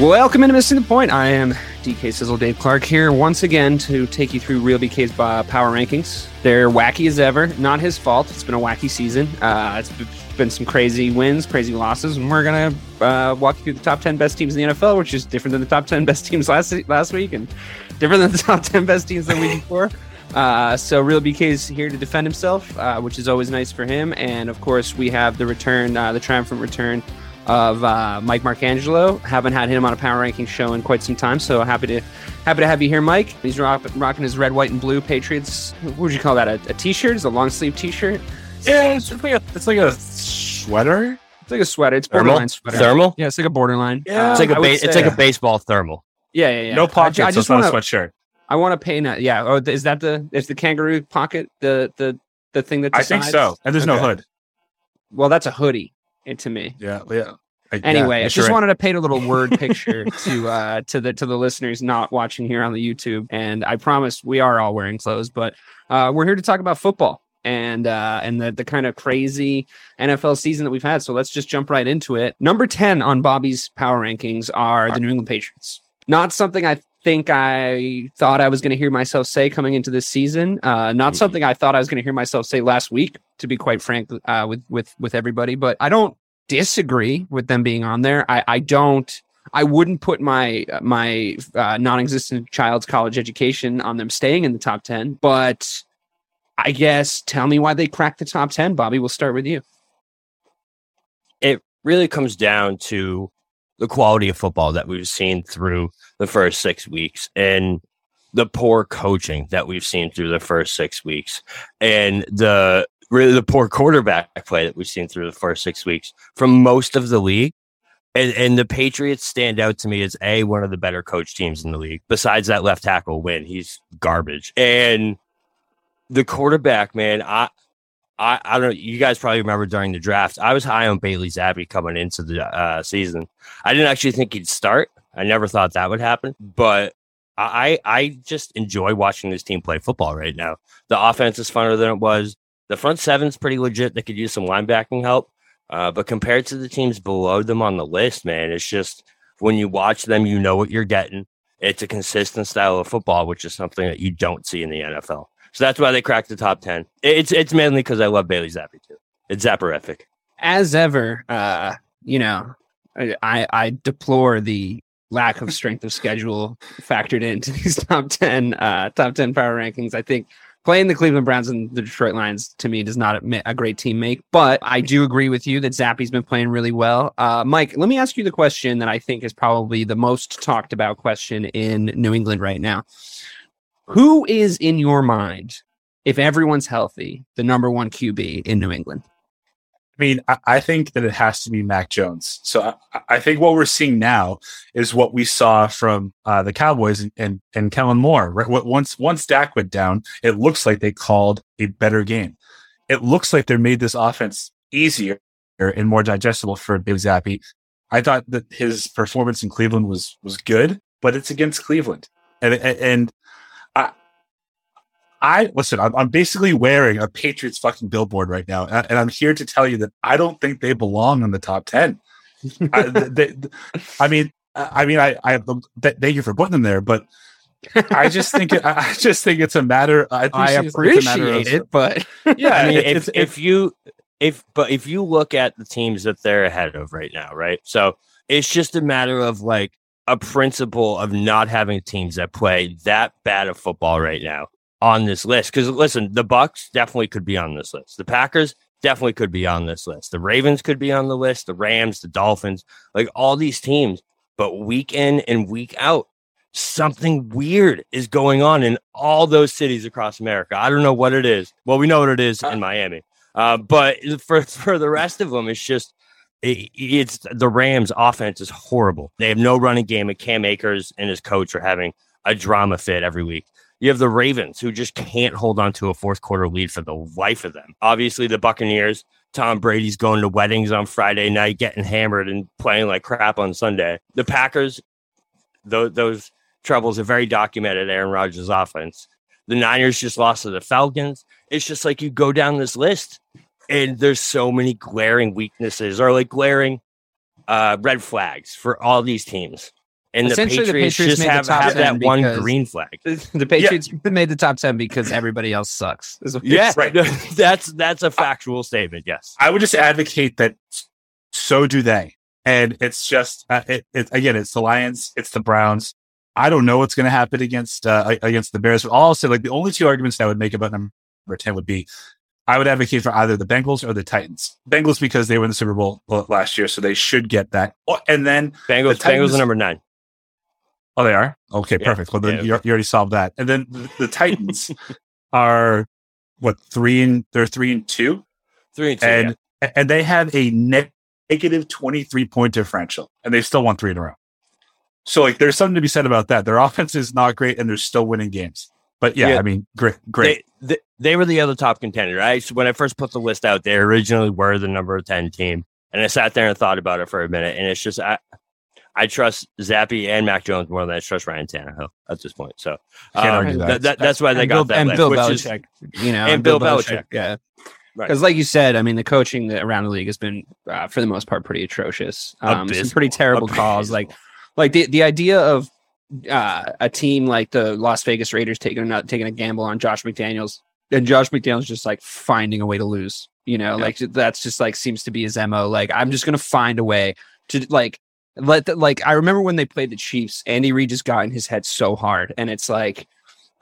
Welcome into Missing the Point. I am DK Sizzle Dave Clark here once again to take you through Real BK's uh, power rankings. They're wacky as ever. Not his fault. It's been a wacky season. Uh, it's been some crazy wins, crazy losses, and we're gonna uh, walk you through the top ten best teams in the NFL, which is different than the top ten best teams last last week, and different than the top ten best teams the week before. Uh, so Real BK is here to defend himself, uh, which is always nice for him. And of course, we have the return, uh, the triumphant return of uh, Mike Marcangelo. Haven't had him on a power ranking show in quite some time, so happy to happy to have you here, Mike. He's rock, rocking his red, white, and blue Patriots. What would you call that? A, a t-shirt? Is a long sleeve t-shirt? Yeah, it's like a, it's like a sweater. It's like a sweater. It's Thermal? borderline sweater. Thermal? Yeah, it's like a borderline. Yeah. It's like I a would ba- it's like a baseball thermal. yeah, yeah, yeah. No pockets. I, I just it's not want a sweatshirt. I want to pay. Not, yeah. Oh, is that the? Is the kangaroo pocket the the the thing that? I think so. And there's no hood. Well, that's a hoodie. To me. Yeah, yeah. I- Anyway, yeah, I just wanted to paint a little word picture to uh to the to the listeners not watching here on the YouTube. And I promise we are all wearing clothes, but uh we're here to talk about football and uh and the the kind of crazy NFL season that we've had. So let's just jump right into it. Number 10 on Bobby's power rankings are the New England Patriots. Not something I think I thought I was going to hear myself say coming into this season. Uh, not something I thought I was going to hear myself say last week, to be quite frank uh, with with with everybody. But I don't disagree with them being on there. I, I don't. I wouldn't put my my uh, non-existent child's college education on them staying in the top ten. But I guess tell me why they cracked the top ten, Bobby. We'll start with you. It really comes down to the quality of football that we've seen through the first six weeks and the poor coaching that we've seen through the first six weeks and the really the poor quarterback play that we've seen through the first six weeks from most of the league. And, and the Patriots stand out to me as a one of the better coach teams in the league. Besides that left tackle win, he's garbage. And the quarterback, man, I I, I don't know. You guys probably remember during the draft, I was high on Bailey Zappe coming into the uh, season. I didn't actually think he'd start. I never thought that would happen, but I I just enjoy watching this team play football right now. The offense is funner than it was. The front seven's pretty legit. They could use some linebacking help, uh, but compared to the teams below them on the list, man, it's just when you watch them, you know what you're getting. It's a consistent style of football, which is something that you don't see in the NFL. So that's why they cracked the top ten. It's it's mainly because I love Bailey Zappe too. It's zapperific. As ever, uh, you know, I, I deplore the lack of strength of schedule factored into these top ten uh, top ten power rankings. I think playing the Cleveland Browns and the Detroit Lions to me does not admit a great team make, but I do agree with you that Zappe's been playing really well. Uh, Mike, let me ask you the question that I think is probably the most talked about question in New England right now. Who is in your mind, if everyone's healthy, the number one QB in New England? I mean, I, I think that it has to be Mac Jones. So I, I think what we're seeing now is what we saw from uh, the Cowboys and, and, and Kellen Moore. Right? Once once Dak went down, it looks like they called a better game. It looks like they made this offense easier and more digestible for Bailey Zappe. I thought that his performance in Cleveland was was good, but it's against Cleveland, and and. I listen. I'm, I'm basically wearing a Patriots fucking billboard right now, and, and I'm here to tell you that I don't think they belong in the top ten. I, they, I mean, I mean, I, I th- thank you for putting them there, but I just think it, I just think it's a matter. I, I it's a matter of- appreciate it, but Yeah, I mean, if if you if but if you look at the teams that they're ahead of right now, right? So it's just a matter of like a principle of not having teams that play that bad of football right now on this list. Because listen, the Bucks definitely could be on this list. The Packers definitely could be on this list. The Ravens could be on the list. The Rams, the Dolphins, like all these teams. But week in and week out, something weird is going on in all those cities across America. I don't know what it is. Well, we know what it is in Miami. Uh, but for for the rest of them, it's just it, it's the Rams' offense is horrible. They have no running game, and Cam Akers and his coach are having a drama fit every week. You have the Ravens, who just can't hold on to a fourth quarter lead for the life of them. Obviously, the Buccaneers. Tom Brady's going to weddings on Friday night, getting hammered and playing like crap on Sunday. The Packers, those, those troubles are very documented. Aaron Rodgers' offense. The Niners just lost to the Falcons. It's just like you go down this list, and there's so many glaring weaknesses or like glaring uh, red flags for all these teams. And the Essentially, Patriots, the Patriots just made the have, top have 10 that one green flag. the Patriots made the top ten because everybody else sucks. is what you're Yeah, saying. that's that's a factual statement. Yes. I would just advocate that. So do they, and it's just uh, it, it. Again, it's the Lions, it's the Browns. I don't know what's going to happen against uh, against the Bears, but I'll say like the only two arguments that I would make about number ten would be I would advocate for either the Bengals or the Titans. Bengals because they were in the Super Bowl last year, so they should get that. Oh, and then Bengals, the Titans- Bengals are number nine. Oh, they are okay, Yeah. perfect. Well, then Yeah. you, you already solved that. And then the, the Titans are what three and they're three and two, Three and two. and and they have a ne- negative twenty three point differential, and they still won three in a row. So like, there's something to be said about that. Their offense is not great, and they're still winning games. But yeah, Yeah. I mean, great, great. They, they, they were the other top contender. I when I first put the list out, they originally were the number ten team, and I sat there and thought about it for a minute, and it's just I. I trust Zappe and Mac Jones more than I trust Ryan Tannehill at this point. So um, that. that- that- that's why they and got Bill, that and list, Bill which is- Belichick, you know, and Bill Belichick. yeah. Right. Because, like you said, I mean, the coaching around the league has been, uh, for the most part, pretty atrocious. Um, some pretty terrible calls. Like, like the the idea of uh, a team like the Las Vegas Raiders taking a taking a gamble on Josh McDaniels, and Josh McDaniels just like finding a way to lose. You know, like that's just like seems to be his mo. Like, I'm just gonna find a way to like let the, like I remember when they played the Chiefs, Andy Reid just got in his head so hard, and it's like,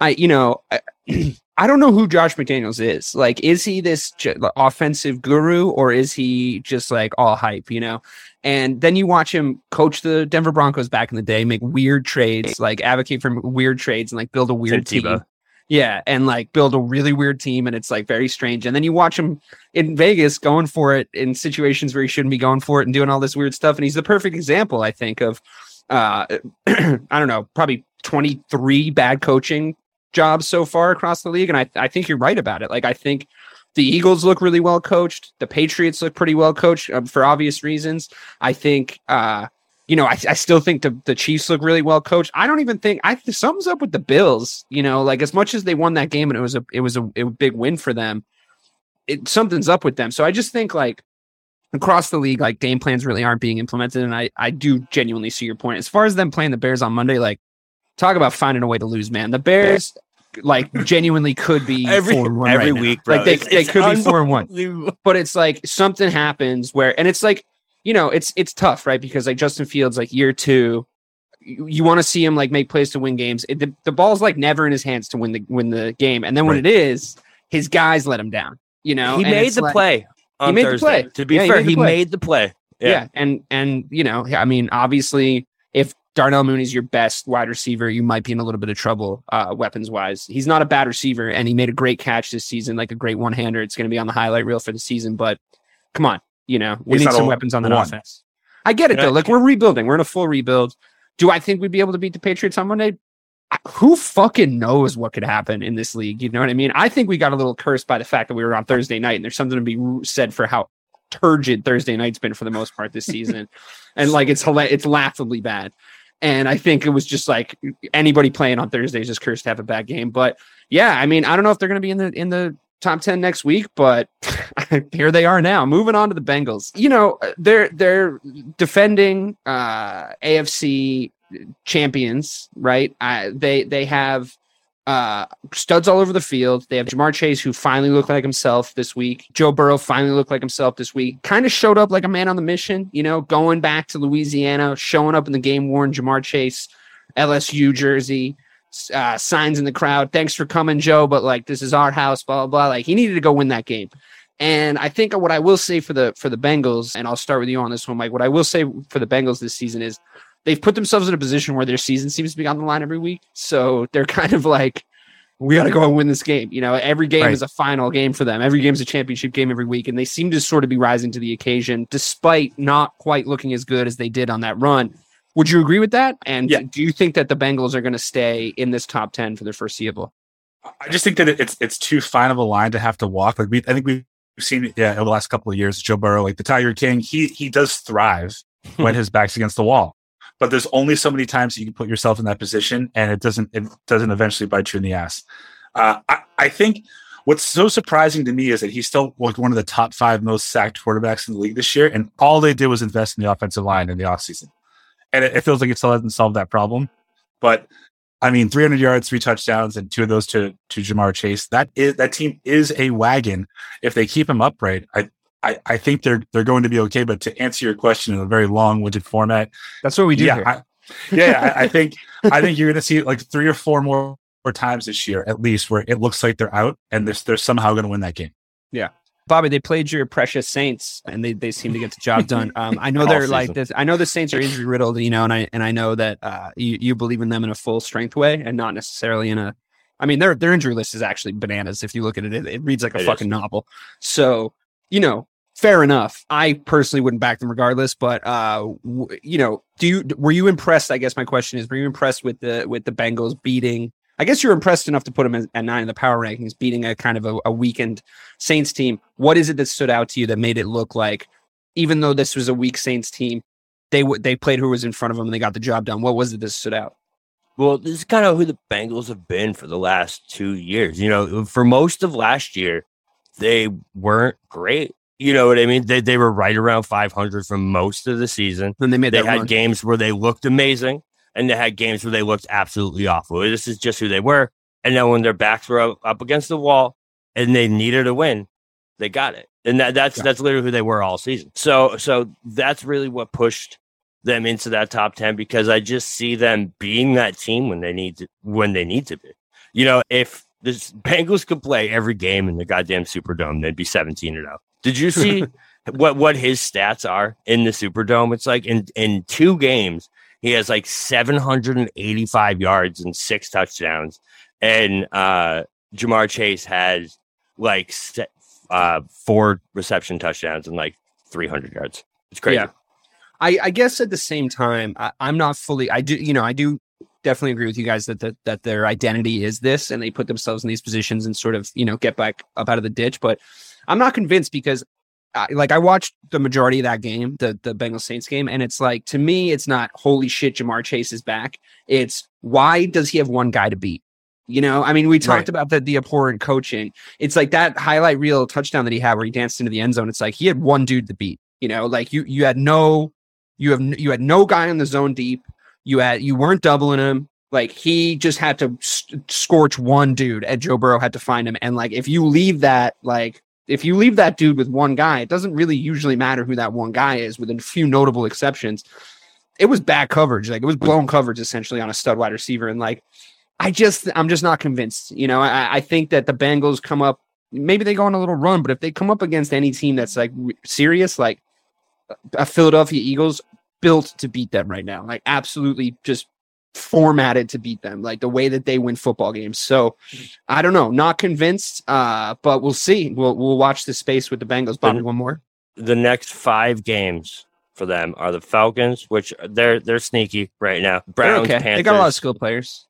I you know. I, I don't know who Josh McDaniels is. Like, is he this j- offensive guru or is he just like all hype, you know? And then you watch him coach the Denver Broncos back in the day, make weird trades, like advocate for weird trades and like build a weird Tim team. Tebow. Yeah, and like build a really weird team, and it's like very strange. And then you watch him in Vegas going for it in situations where he shouldn't be going for it and doing all this weird stuff. And he's the perfect example, I think, of uh I don't know, probably 23 bad coaching jobs so far across the league. And I, I think you're right about it. Like I think the Eagles look really well coached. The Patriots look pretty well coached um, for obvious reasons. I think uh you know, I, I still think the, the Chiefs look really well coached. I don't even think I something's up with the Bills. You know, like as much as they won that game and it was a it was a, a big win for them, it something's up with them. So I just think like across the league, like game plans really aren't being implemented. And I I do genuinely see your point. As far as them playing the Bears on Monday, like talk about finding a way to lose, man. The Bears like genuinely could be Every- four and one every right now. week, bro. Like they, It's- they it's could be four and one but it's like something happens where and it's like you know it's it's tough right because like justin fields like year two you, you want to see him like make plays to win games it, the, the ball's like never in his hands to win the win the game and then when Right. it is his guys let him down you know He and made the like- play he made the play. To be Yeah, he fair, made the he made the play. yeah. Yeah. and and you know i mean obviously if Darnell Mooney's your best wide receiver. You might be in a little bit of trouble, uh, weapons wise. He's not a bad receiver, and he made a great catch this season, like a great one hander. It's going to be on the highlight reel for the season. But come on, you know we He's need some weapons on that one. offense. I get it though. Like we're rebuilding. We're in a full rebuild. Do I think we'd be able to beat the Patriots on Monday? Who fucking knows what could happen in this league? You know what I mean? I think we got a little cursed by the fact that we were on Thursday night, and there's something to be said for how turgid Thursday night's been for the most part this season, and like it's it's laughably bad. And I think it was just like anybody playing on Thursday is just cursed to have a bad game. But yeah, I mean, I don't know if they're going to be in the in the top 10 next week, but here they are now. Moving on to the Bengals. You know, they're they're defending uh AFC champions, right? Uh, they they have uh, studs all over the field. They have Ja'Marr Chase, who finally looked like himself this week. Joe Burrow finally looked like himself this week. Kind of showed up like a man on the mission, you know, going back to Louisiana, showing up in the game worn Ja'Marr Chase LSU jersey, uh, signs in the crowd. Thanks for coming, Joe, but like this is our house, blah blah blah. Like he needed to go win that game. And I think what I will say for the for the Bengals, and I'll start with you on this one, Mike. What I will say for the Bengals this season is they've put themselves in a position where their season seems to be on the line every week. So they're kind of like, we got to go and win this game. You know, every game Right. is a final game for them. Every game is a championship game every week, and they seem to sort of be rising to the occasion, despite not quite looking as good as they did on that run. Would you agree with that? And Yeah. do you think that the Bengals are going to stay in this top ten for the foreseeable? I just think that it's it's too fine of a line to have to walk. Like we, I think we've seen it, yeah, over the last couple of years. Joe Burrow, like the Tiger King, he he does thrive when his back's against the wall. But there's only so many times you can put yourself in that position, and it doesn't it doesn't eventually bite you in the ass. Uh, I, I think what's so surprising to me is that he's still like one of the top five most sacked quarterbacks in the league this year, and all they did was invest in the offensive line in the offseason. And it, it feels like it still hasn't solved that problem. But I mean, 300 yards, three touchdowns, and two of those to to Ja'Marr Chase. That is that team is a wagon. If they keep him upright, I. I, I think they're they're going to be okay, but to answer your question in a very long-winded format, That's what we do yeah, here. I, yeah, I, I think I think you're going to see like three or four more, more times this year at least where it looks like they're out and they're, they're somehow going to win that game. Bobby, they played your precious Saints, and they, they seem to get the job done. Um, I know they're like this. I know the Saints are injury riddled, you know, and I and I know that uh, you you believe in them in a full strength way, and not necessarily in a. I mean, their their injury list is actually bananas. If you look at it, it, it reads like a It is. fucking novel. So you know, fair enough. I personally wouldn't back them regardless, but uh, w- you know, do you were you impressed? I guess my question is, were you impressed with the with the Bengals beating? I guess you're impressed enough to put them at, nine in the power rankings, beating a kind of a, a weakened Saints team. What is it that stood out to you that made it look like, even though this was a weak Saints team, they w- they played who was in front of them and they got the job done? What was it that stood out? Well, this is kind of who the Bengals have been for the last two years. You know, for most of last year, they weren't great. You know what I mean? They they were right around 500 for most of the season. And they made They had run. games where they looked amazing, and they had games where they looked absolutely awful. This is just who they were. And then when their backs were up, up against the wall and they needed a win, they got it. And that, that's Yeah. that's literally who they were all season. So so that's really what pushed them into that top 10 because I just see them being that team when they need to when they need to be. You know, if the Bengals could play every game in the goddamn Superdome, they'd be 17 and 0. Did you see what what his stats are in the Superdome? It's like in in two games, he has like 785 yards and six touchdowns. And uh Ja'Marr Chase has like uh four reception touchdowns and like 300 yards. It's crazy. Yeah. I, I guess at the same time, I, I'm not fully. I do, you know, I do definitely agree with you guys that the, that their identity is this, and they put themselves in these positions and sort of, you know, get back up out of the ditch. But I'm not convinced because, I, like, I watched the majority of that game, the the Bengals Saints game, and it's like to me, it's not holy shit, Ja'Marr Chase is back. It's why does he have one guy to beat? You know, I mean, we talked Right. about the the abhorrent coaching. It's like that highlight reel touchdown that he had where he danced into the end zone. It's like he had one dude to beat. You know, like you you had no you have you had no guy in the zone deep. You had you weren't doubling him. Like he just had to scorch one dude, and Joe Burrow had to find him. And like if you leave that like if you leave that dude with one guy, it doesn't really usually matter who that one guy is, with a few notable exceptions. It was bad coverage, like it was blown coverage essentially on a stud wide receiver, and like I just I'm just not convinced. You know, I, I think that the Bengals come up. Maybe they go on a little run, but if they come up against any team that's like serious, like a Philadelphia Eagles, built to beat them right now, like absolutely just formatted to beat them, like the way that they win football games. So I don't know, not convinced, uh, but we'll see. We'll we'll watch the space with the Bengals. Bobby, one more. The next five games for them are the Falcons, which they're they're sneaky right now. Browns, okay. Panthers. They got a lot of skill players.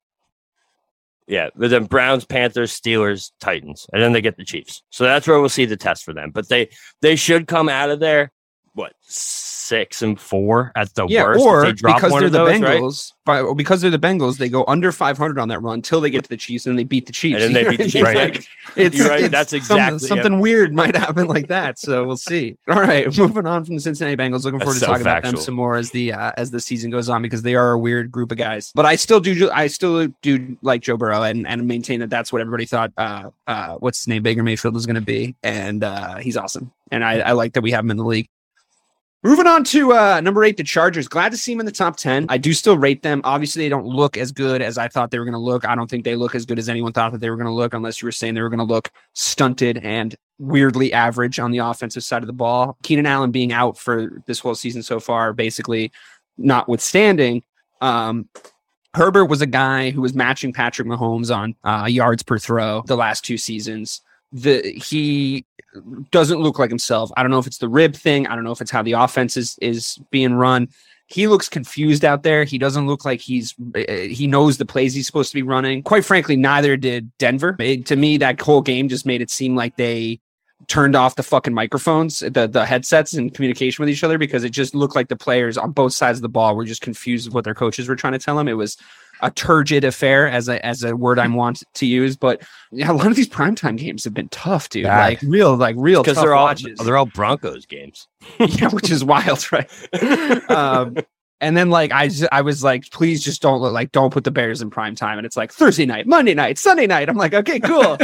Yeah, but then Browns, Panthers, Steelers, Titans, and then they get the Chiefs. So that's where we'll see the test for them. But they they should come out of there what six and four at the yeah, worst. or they drop because one they're of the those, right? Bengals, by- because they're the Bengals, they go under 500 on that run until they get to the Chiefs, and they beat the Chiefs. And then they beat the It's Chiefs. like- it's, You're right, it's that's exactly- something weird might happen like that. So we'll see. All right, moving on from the Cincinnati Bengals. Looking That's forward to so talking about them some more as the uh, as the season goes on because they are a weird group of guys. But I still do I still do like Joe Burrow and, and maintain that that's what everybody thought. Uh, uh, what's his name? Baker Mayfield was going to be, and uh, he's awesome. And I, I like that we have him in the league. Moving on to uh, number eight, the Chargers. Glad to see them in the top 10. I do still rate them. Obviously, they don't look as good as I thought they were going to look. I don't think they look as good as anyone thought that they were going to look, unless you were saying they were going to look stunted and weirdly average on the offensive side of the ball. Keenan Allen being out for this whole season so far, basically notwithstanding. Um, Herbert was a guy who was matching Patrick Mahomes on uh, yards per throw the last two seasons. The he doesn't look like himself. I don't know if it's the rib thing. I don't know if it's how the offense is is being run. He looks confused out there. He doesn't look like he's uh, he knows the plays he's supposed to be running. Quite frankly, neither did Denver. It- to me, that whole game just made it seem like they turned off the fucking microphones, the the headsets and communication with each other because it just looked like the players on both sides of the ball were just confused with what their coaches were trying to tell them. It was a turgid affair as a as a word I'm want to use, but yeah, a lot of these primetime games have been tough, dude. Bad. Like real, like real because they're all watches. they're all Broncos games. yeah, which is wild, right? um, and then like I just, I was like, please just don't look like don't put the Bears in prime time, and it's like Thursday night, Monday night, Sunday night. I'm like, okay, cool.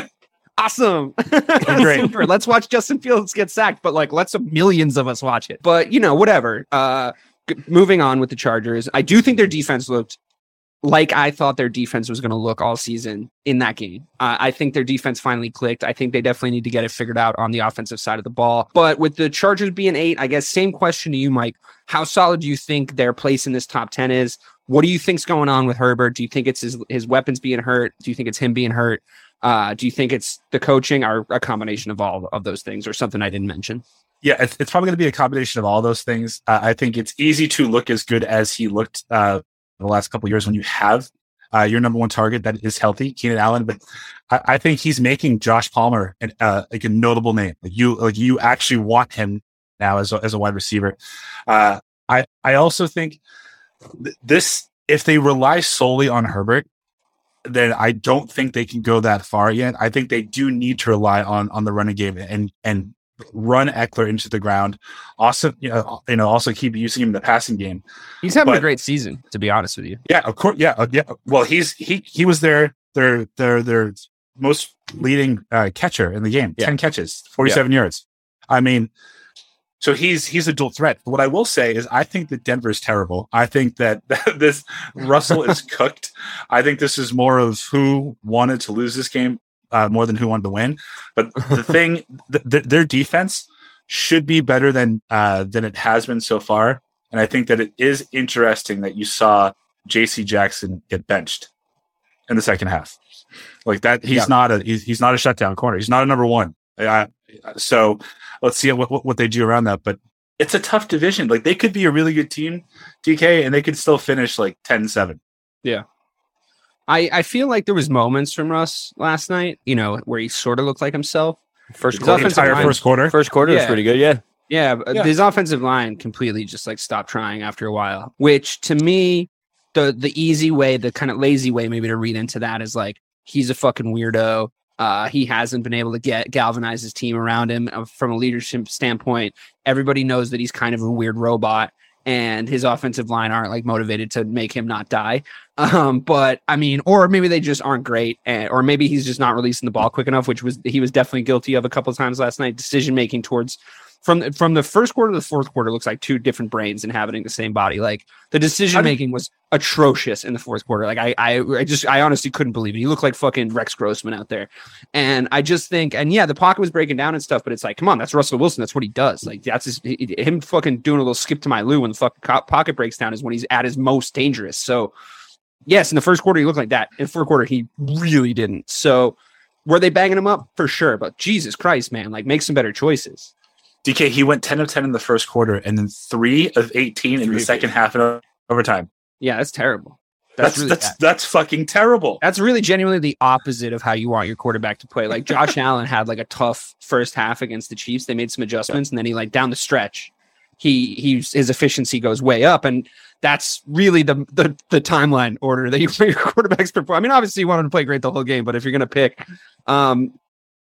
Awesome. Great. Super. Let's watch Justin Fields get sacked, but like let's millions of us watch it. But you know, whatever. Uh g- moving on with the Chargers. I do think their defense looked like I thought their defense was going to look all season in that game. Uh, I think their defense finally clicked. I think they definitely need to get it figured out on the offensive side of the ball. But with the Chargers being eight, I guess same question to you, Mike. How solid do you think their place in this top 10 is? What do you think's going on with Herbert? Do you think it's his, his weapons being hurt? Do you think it's him being hurt? Uh, do you think it's the coaching or a combination of all of those things or something I didn't mention? Yeah, it's, it's probably going to be a combination of all those things. Uh, I think it's easy to look as good as he looked uh, the last couple years when you have uh, your number one target that is healthy, Keenan Allen. But I, I think he's making Josh Palmer an, uh, like a notable name. Like you, like you actually want him now as a, as a wide receiver. Uh, I I also think th- this if they rely solely on Herbert, then I don't think they can go that far yet. I think they do need to rely on on the running game and and run Ekeler into the ground. Also, you know, you know, also keep using him in the passing game. He's having a great season, to be honest with you. Yeah, of course. Yeah, uh, yeah. Well, he's he he was their their their their most leading uh, catcher in the game. Yeah. Ten catches, forty seven yards. I mean, so he's he's a dual threat. What I will say is, I think that Denver is terrible. I think that this Russell is cooked. I think this is more of who wanted to lose this game uh, more than who wanted to win. But the thing, th- th- their defense should be better than uh, than it has been so far. And I think that it is interesting that you saw J.C. Jackson get benched in the second half. Like that, he's Yeah. not a he's, he's not a shutdown corner. He's not a number one. Uh, so let's see what, what what they do around that. But it's a tough division. Like they could be a really good team, DK, and they could still finish like 10-7. I, I feel like there was moments from Russ last night, you know, where he sort of looked like himself. First His quarter, entire line- first quarter. first quarter was pretty good. Yeah, Yeah, but Yeah. his offensive line completely just like stopped trying after a while. Which to me, the the easy way, the kind of lazy way, maybe to read into that is like he's a fucking weirdo. Uh, he hasn't been able to get galvanize his team around him uh, from a leadership standpoint. Everybody knows that he's kind of a weird robot, and his offensive line aren't like motivated to make him not die. Um, but I mean, or maybe they just aren't great, and, or maybe he's just not releasing the ball quick enough, which was he was definitely guilty of a couple times last night. Decision making towards from from the first quarter to the fourth quarter looks like two different brains inhabiting the same body. Like the decision making was atrocious in the fourth quarter. Like I, I I just I honestly couldn't believe it. He looked like fucking Rex Grossman out there. And I just think, and yeah, the pocket was breaking down and stuff, but it's like, come on, that's Russell Wilson. That's what he does. Like that's his, he- him fucking doing a little skip to my Lou when the fucking pocket breaks down is when he's at his most dangerous. So yes, in the first quarter he looked like that. In the fourth quarter he really didn't. So were they banging him up for sure? But Jesus Christ, man, like make some better choices. DK, he went 10 of 10 in the first quarter and then 3 of 18 in the second half and overtime. Yeah, that's terrible. That's really that's that's fucking terrible. That's really genuinely the opposite of how you want your quarterback to play. Like Josh Allen had like a tough first half against the Chiefs. They made some adjustments, and then he like down the stretch he he's his efficiency goes way up, and that's really the the, the timeline order that you put your quarterbacks perform. I mean, obviously you want him to play great the whole game, but if you're going to pick, um,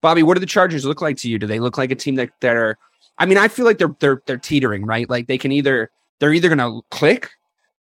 Bobby, what do the Chargers look like to you? Do they look like a team that that are? I mean, I feel like they're they're they're teetering, right? Like they can either they're either going to click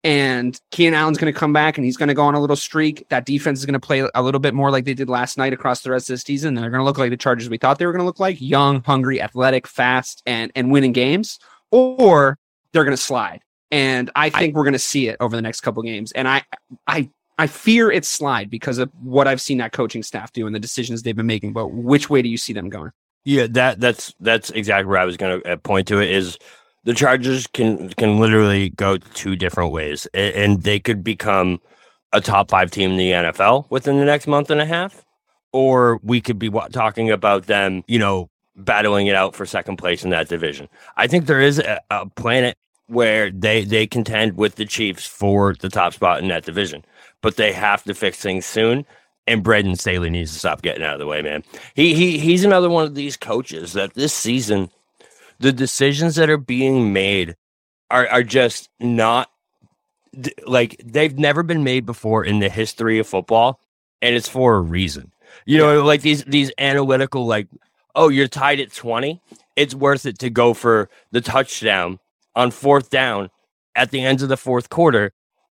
and Keenan Allen's going to come back and he's going to go on a little streak. That defense is going to play a little bit more like they did last night across the rest of the season. They're going to look like the Chargers we thought they were going to look like young, hungry, athletic, fast, and, and winning games, or they're going to slide. And I think we're going to see it over the next couple games. And I, I, I fear it's slide because of what I've seen that coaching staff do and the decisions they've been making. But which way do you see them going? Yeah, that that's that's exactly where I was going to uh, point to it. Is the Chargers can can literally go two different ways, and they could become a top five team in the NFL within the next month and a half, or we could be talking about them, you know, battling it out for second place in that division. I think there is a, a planet where they they contend with the Chiefs for the top spot in that division, but they have to fix things soon. And Brandon Staley needs to stop getting out of the way, man. He he he's another one of these coaches that this season the decisions that are being made are are just not like they've never been made before in the history of football and it's for a reason you know yeah. like these these analytical like oh you're tied at 20 it's worth it to go for the touchdown on fourth down at the end of the fourth quarter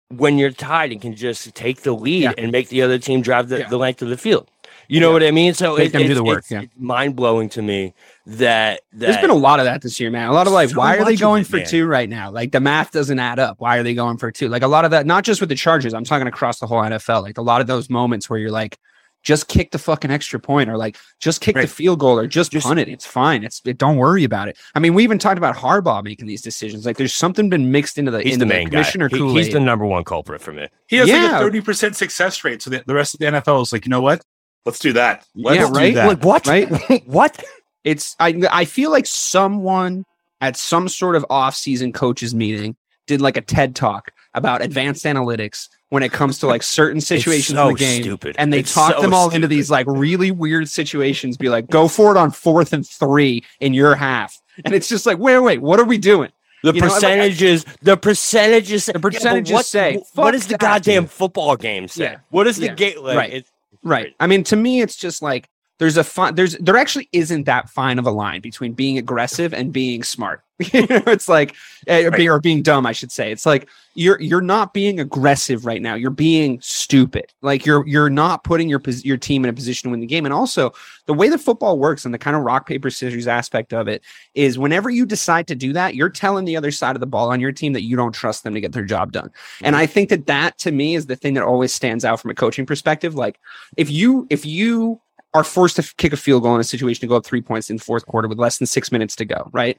when you're tied and can just take the lead yeah. and make the other team drive the, yeah. the length of the field you know yeah. what I mean? So it, it's, do the work. It's, yeah. it's mind blowing to me that, that, there's been a lot of that this year, man. A lot of like, so why are they going it, for man. two right now? Like the math doesn't add up. Why are they going for two? Like a lot of that, not just with the Chargers. I'm talking across the whole NFL. Like a lot of those moments where you're like, just kick the fucking extra point, or like just kick right. the field goal, or just, just punt it. It's fine. It's it, don't worry about it. I mean, we even talked about Harbaugh making these decisions. Like there's something been mixed into the he's into the main the commissioner guy. He, he's the number one culprit for me. He has Yeah. like a thirty percent success rate, so the, the rest of the NFL is like, you know what? Let's do that. Let's Yeah, do right? that. Like what? Right? what? It's I I feel like someone at some sort of off-season coaches meeting did like a TED talk about advanced analytics when it comes to like certain situations so in the game. stupid. And they It's talk so them all into these like really weird situations, be like, go for it on fourth and three in your half. And it's just like, wait, wait, what are we doing? The You know, like, I- percentages, the percentages, the percentages say, what fuck does the goddamn dude. football game say? Yeah. What is the Yeah. game like? Right. It's, Right. I mean, to me, it's just like there's a fine. There's there actually isn't that fine of a line between being aggressive and being smart. you know, it's like eh, or, being, or being dumb. I should say. It's like you're you're not being aggressive right now. You're being stupid. Like you're you're not putting your your team in a position to win the game. And also the way that football works and the kind of rock paper scissors aspect of it is whenever you decide to do that, you're telling the other side of the ball on your team that you don't trust them to get their job done. And I think that that to me is the thing that always stands out from a coaching perspective. Like if you if you are forced to kick a field goal in a situation to go up three points in the fourth quarter with less than six minutes to go, right?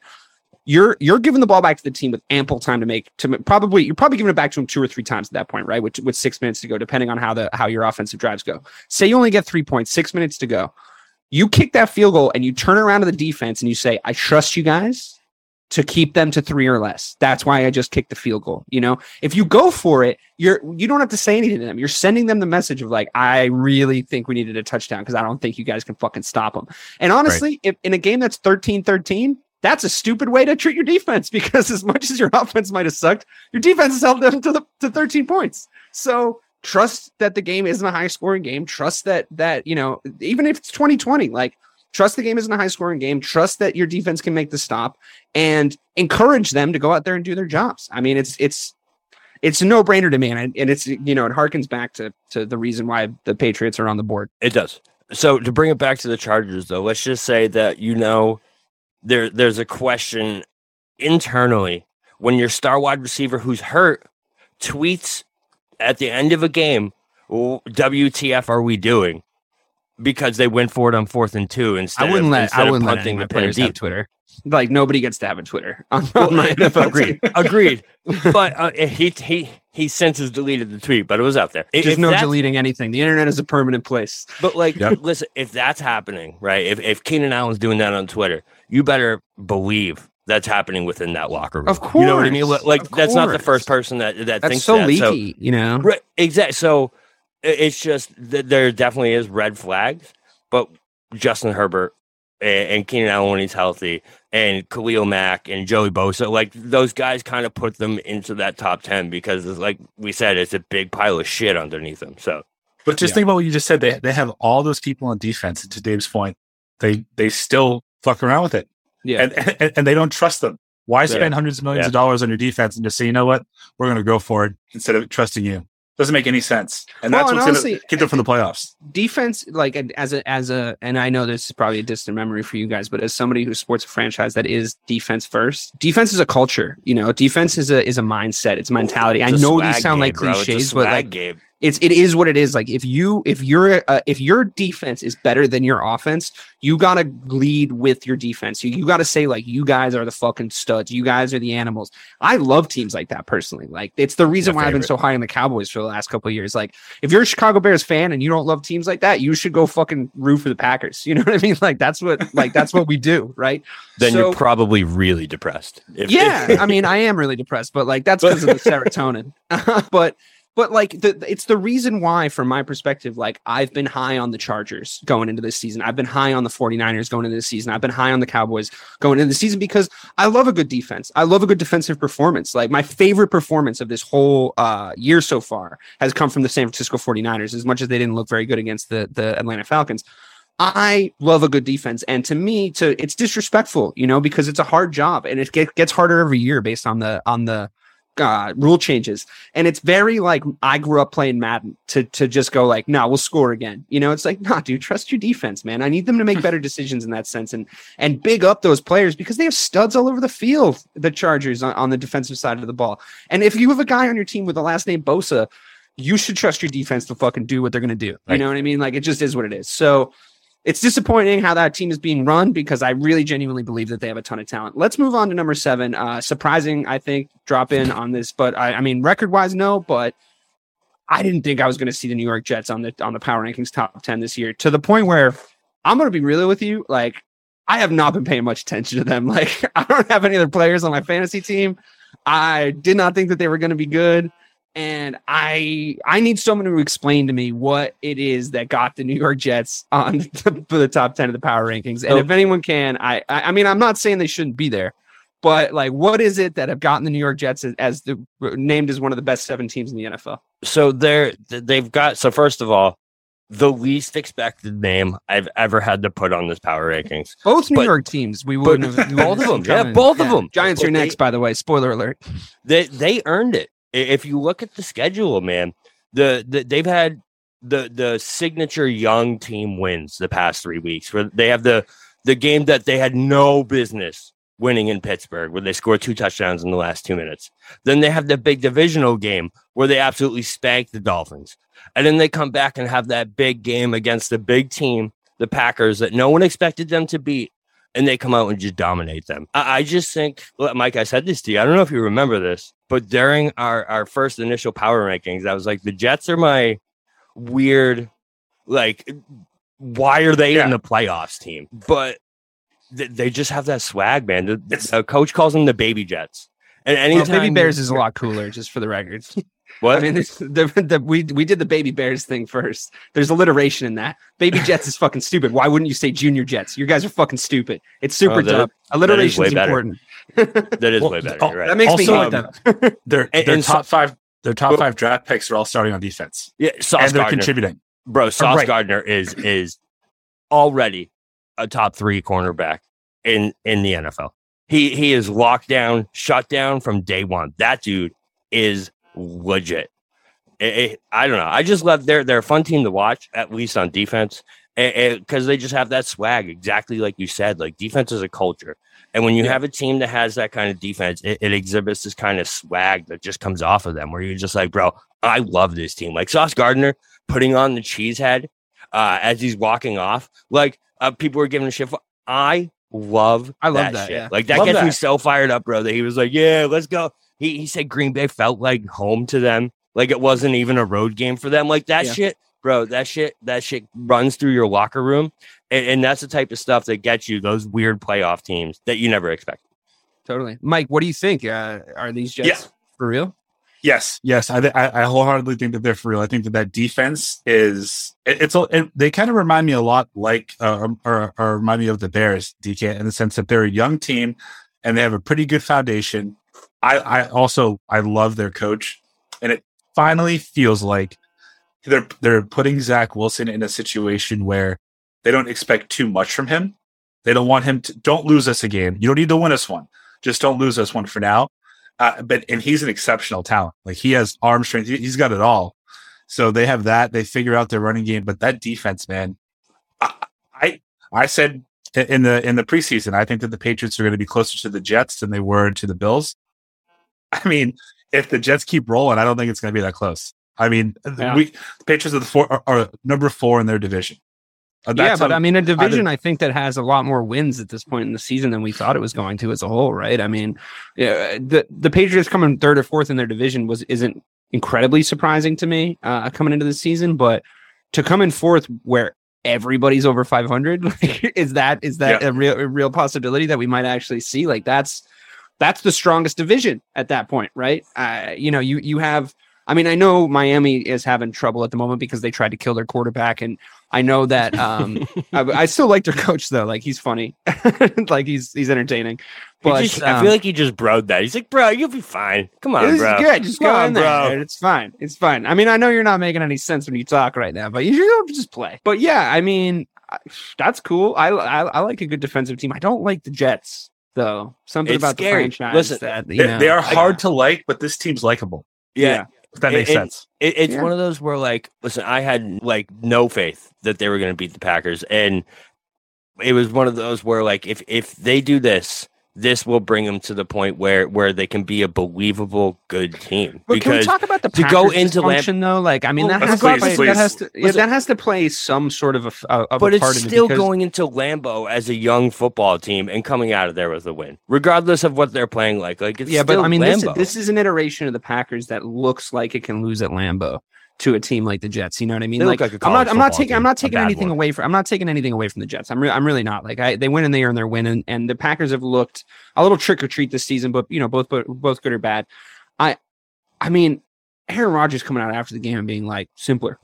You're you're giving the ball back to the team with ample time to make to probably you're probably giving it back to them two or three times at that point, right? With with six minutes to go, depending on how the how your offensive drives go. Say you only get three points, six minutes to go. You kick that field goal and you turn around to the defense and you say, "I trust you guys." To keep them to three or less. That's why I just kicked the field goal. You know, if you go for it, you're you don't have to say anything to them. You're sending them the message of like, I really think we needed a touchdown because I don't think you guys can fucking stop them. And honestly, if in a game that's 13-13, that's a stupid way to treat your defense because as much as your offense might have sucked, your defense has held them to the to 13 points. So trust that the game isn't a high scoring game. Trust that that, you know, even if it's 2020, like trust the game isn't a high scoring game. Trust that your defense can make the stop and encourage them to go out there and do their jobs. I mean, it's it's it's a no brainer to me, and, and it's you know it harkens back to to the reason why the Patriots are on the board. It does. So to bring it back to the Chargers, though, let's just say that you know there there's a question internally when your star wide receiver who's hurt tweets at the end of a game, "WTF are we doing?" Because they went for it on fourth and two instead I wouldn't of, let instead I of wouldn't let punting any of my the pin players have. Twitter. Like nobody gets to have a Twitter on, on my NFL Agreed. team. Agreed. But uh, he he he since has deleted the tweet, but it was out there. If- There's if no deleting anything. The internet is a permanent place. But like, Yep. listen, if that's happening, right? If if Keenan Allen's doing that on Twitter, you better believe that's happening within that locker room. Of course, you know what I mean. Like, Of that's not the first person that that That's thinks so that. leaky, you know. right, exactly. So i- it's just that there definitely is red flags, but Justin Herbert and, and Keenan Allen when he's healthy, and Khalil Mack and Joey Bosa, like those guys kind of put them into that top 10 because, it's like we said, it's a big pile of shit underneath them. So, But just Yeah. think about what you just said. They they have all those people on defense. And to Dave's point, they they still fuck around with it, Yeah. and and, and they don't trust them. Why Yeah. spend hundreds of millions Yeah. of dollars on your defense and just say, you know what, we're going to go for it instead of trusting you? Doesn't make any sense, and Well, that's and what's honestly, going to keep them from the playoffs. defense like as a as a and i know this is probably a distant memory for you guys but as somebody who supports a franchise that is defense first defense is a culture you know defense is a is a mindset it's a mentality i It's a know these sound game, like bro. It's a cliches but like game. It's it is what it is. Like if you if you're uh, if your defense is better than your offense you gotta lead with your defense. You, you gotta say like you guys are the fucking studs. You guys are the animals. I love teams like that personally. Like it's the reason My why i've been so high on the cowboys for the last couple of years. Like if you're a chicago bears fan and you don't love teams like that you should go fucking root for the packers. You know what i mean? Like that's what like that's what we do right? Then So- you're probably really depressed. If- yeah, I mean, I am really depressed, but like that's because of the serotonin. but but like the it's the reason why, from my perspective, like I've been high on the Chargers going into this season. I've been high on the 49ers going into this season. I've been high on the Cowboys going into the season because I love a good defense. I love a good defensive performance. Like my favorite performance of this whole uh, year so far has come from the San Francisco 49ers, as much as they didn't look very good against the the Atlanta Falcons. I love a good defense, and to me, to it's disrespectful, you know, because it's a hard job, and it get, gets harder every year based on the on the uh, rule changes. And it's very like I grew up playing Madden to to just go like, no, we'll score again. You know, it's like, nah, dude, trust your defense, man. I need them to make better decisions in that sense, and and big up those players because they have studs all over the field. The Chargers on, on the defensive side of the ball, and if you have a guy on your team with the last name Bosa. You should trust your defense to fucking do what they're going to do. You Right. know what I mean? Like it just is what it is. So, it's disappointing how that team is being run because I really genuinely believe that they have a ton of talent. Let's move on to number seven. Uh, surprising, I think, drop in on this, but I, I mean, record wise, no, but I didn't think I was going to see the New York Jets on the on the power rankings top ten this year. To the point where I'm going to be real with you, like I have not been paying much attention to them. Like I don't have any other players on my fantasy team. I did not think that they were going to be good and I I need someone to explain to me what it is that got the New York Jets on the, the top ten of the power rankings. And So- if anyone can, I, I I mean I'm not saying they shouldn't be there, but like what is it that have gotten the New York Jets as, as the named as one of the best seven teams in the NFL? so they're they've got so first of all the least expected name I've ever had to put on this power rankings. Both New But- York teams. We wouldn't have both of them, yeah, both of them. Giants are But they- next, by the way. Spoiler alert. They they earned it. If you look at the schedule, man, the, the they've had the the signature young team wins the past three weeks. Where they have the the game that they had no business winning in Pittsburgh, where they scored two touchdowns in the last two minutes. Then they have the big divisional game where they absolutely spanked the Dolphins, and then they come back and have that big game against the big team, the Packers, that no one expected them to beat. And they come out and just dominate them. I, I just think, Mike, I said this to you. I don't know if you remember this, but during our, our first initial power rankings, I was like, the Jets are my weird, like, why are they in the playoffs team? But th- they just have that swag, man. The, the coach calls them the baby Jets. And Well, Baby Bears is a lot cooler, just for the record. what? I mean, this- the, the, we we did the Baby Bears thing first. There's alliteration in that. Baby Jets is fucking stupid. Why wouldn't you say Junior Jets? You guys are fucking stupid. It's super Oh, that- dumb. Alliteration is important. that is Well, way better. oh, right. That makes me Also, hate um, them. Their And- their and so- top five their top Well- five draft picks are all starting on defense, yeah, Sauce and they're Gardner. contributing. bro, Sauce right. Gardner is is already a top three cornerback in in the NFL. He he is locked down, shut down from day one. That dude is legit. It- it- I don't know. I just love they're they're a fun team to watch, at least on defense, because they just have that swag, exactly like you said. Like defense is a culture, and when you Yeah. have a team that has that kind of defense, it, it exhibits this kind of swag that just comes off of them. Where you're just like, bro, I love this team. Like Sauce Gardner putting on the cheese head uh, as he's walking off. Like uh, people were giving a shit. For, I love, I love that, shit. yeah. Like that Love gets me so fired up, bro. That he was like, "Yeah, let's go." He he said Green Bay felt like home to them. Like it wasn't even a road game for them. Like that Yeah. shit, bro. That shit, that shit runs through your locker room, and, and that's the type of stuff that gets you those weird playoff teams that you never expect. Totally. Mike, what do you think? Uh, are these Jets Yeah. for real? Yes, yes, I, I I wholeheartedly think that they're for real. I think that that defense is it, it's a, it, they kind of remind me a lot like uh, or, or remind me of the Bears, DK, in the sense that they're a young team and they have a pretty good foundation. I I also I love their coach, and it finally feels like they're they're putting Zach Wilson in a situation where they don't expect too much from him. They don't want him to don't lose us a game. You don't need to win us one. Just don't lose us one for now. Uh, but and he's an exceptional talent. Like he has arm strength. He, he's got it all. So they have that. They figure out their running game, but that defense, man. I I, I said in the in the preseason, I think that the Patriots are going to be closer to the Jets than they were to the Bills. I mean, if the Jets keep rolling, I don't think it's going to be that close. I mean, Yeah. we the Patriots are the four are, are number four in their division. Uh, yeah, but how- I mean, a division either- I think that has a lot more wins at this point in the season than we thought it was going to as a whole, right? I mean, yeah, the the Patriots coming third or fourth in their division was isn't incredibly surprising to me uh, coming into the season, but to come in fourth where everybody's over 500 like, is that is that Yeah. a real a real possibility that we might actually see like that's that's the strongest division at that point right uh, you know you you have i mean i know miami is having trouble at the moment because they tried to kill their quarterback and i know that um I, I still like their coach though like he's funny like he's he's entertaining but just- I um, feel like he just broed that. He's like, bro, you'll be fine. Come on, this is bro. good. Just Come go on, in there. bro. dude. It's fine. It's fine. I mean, I know you're not making any sense when you talk right now, but you should just play. But yeah, I mean, that's cool. I, I I like a good defensive team. I don't like the Jets though. Something It's about scary. the franchise Listen, that you they, know, they are I- hard to like, but this team's likable. Yeah. If that makes it- sense. It, it's Yeah. one of those where, like, listen, I had like no faith that they were going to beat the Packers, and it was one of those where, like, if if they do this, this will bring them to the point where where they can be a believable good team. But can we talk about the to Packers go into Lam- though? Like, I mean, Well, that, has to, please, play, that has to yeah, that has to play some sort of a, uh, of but a it's part in it still because- going into Lambeau as a young football team and coming out of there with a win, regardless of what they're playing like. Like, it's yeah, but I mean, this, this is an iteration of the Packers that looks like it can lose at Lambeau to a team like the Jets. You know what I mean? They like, look like a I'm not, I'm not taking, I'm not taking anything one. away from, I'm not taking anything away from the Jets. I'm, re- I'm really not. Like, I, they win and they earn their win, and, and the Packers have looked a little trick or treat this season, but you know, both, both, both good or bad. I, I mean, Aaron Rodgers coming out after the game and being like, simpler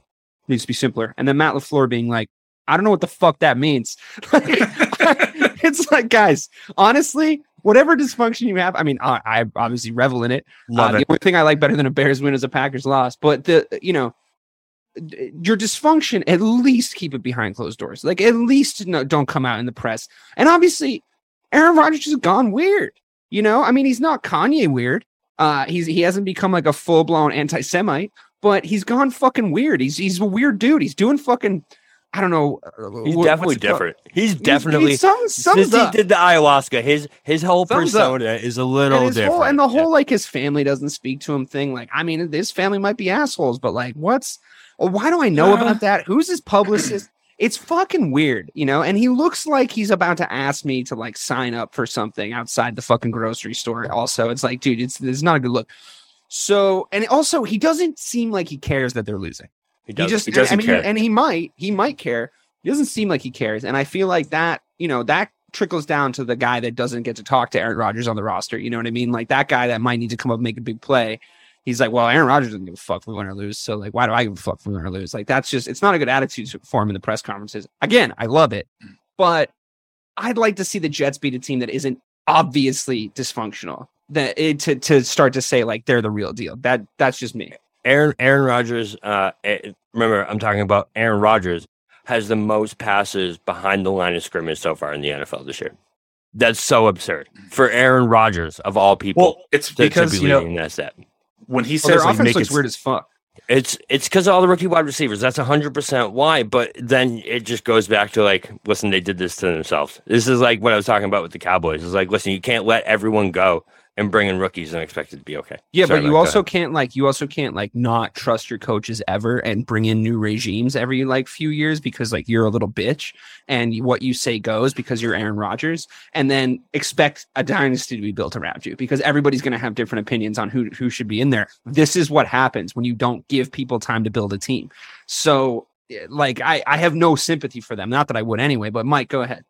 needs to be simpler, and then Matt Lafleur being like, I don't know what the fuck that means. it's like, guys, honestly, whatever dysfunction you have, I mean, I, I obviously revel in it. Love Uh, it. The only thing I like better than a Bears win is a Packers loss. But the you know your dysfunction, at least keep it behind closed doors. Like at least no, don't come out in the press. And obviously, Aaron Rodgers has gone weird. You know, I mean, he's not Kanye weird. Uh, he's he hasn't become like a full blown anti Semite, but he's gone fucking weird. He's he's a weird dude. He's doing fucking. I don't know. uh, He's what- definitely called? different. He's definitely he's some, since he did the ayahuasca, his his whole Thumbs up. persona is a little and different. whole and the Yeah. whole like his family doesn't speak to him thing. Like, I mean, his family might be assholes, but like, what's why do I know about that? Who's his publicist? It's fucking weird, you know. And he looks like he's about to ask me to like sign up for something outside the fucking grocery store. Also, it's like, dude, it's it's not a good look. So, and also, he doesn't seem like he cares that they're losing. He, He just, he doesn't I mean, care. and he might, he might care. He doesn't seem like he cares, and I feel like that, you know, that trickles down to the guy that doesn't get to talk to Aaron Rodgers on the roster. You know what I mean? Like that guy that might need to come up and make a big play. He's like, well, Aaron Rodgers doesn't give a fuck if we win or lose. So like, why do I give a fuck if we win or lose? Like that's just, it's not a good attitude for him in the press conferences. Again, I love it, mm. but I'd like to see the Jets beat a team that isn't obviously dysfunctional. That it, to to start to say like they're the real deal. That that's just me. Aaron Aaron Rodgers. Uh, eh, remember, I'm talking about Aaron Rodgers has the most passes behind the line of scrimmage so far in the NFL this year. That's so absurd for Aaron Rodgers of all people Well, it's to, to because be you know leading that step. when he Well, says their like offense looks weird as fuck. It's it's because of all the rookie wide receivers. That's hundred percent why. But then it just goes back to like, listen, they did this to themselves. This is like what I was talking about with the Cowboys. It's like, listen, you can't let everyone go and bring in rookies and expect it to be okay. Yeah, Sorry, but you also can't like you also can't like not trust your coaches ever and bring in new regimes every like few years because like you're a little bitch and what you say goes because you're Aaron Rodgers and then expect a dynasty to be built around you because everybody's going to have different opinions on who who should be in there. This is what happens when you don't give people time to build a team. So eh, like I I have no sympathy for them. Not that I would anyway, but Mike, go ahead.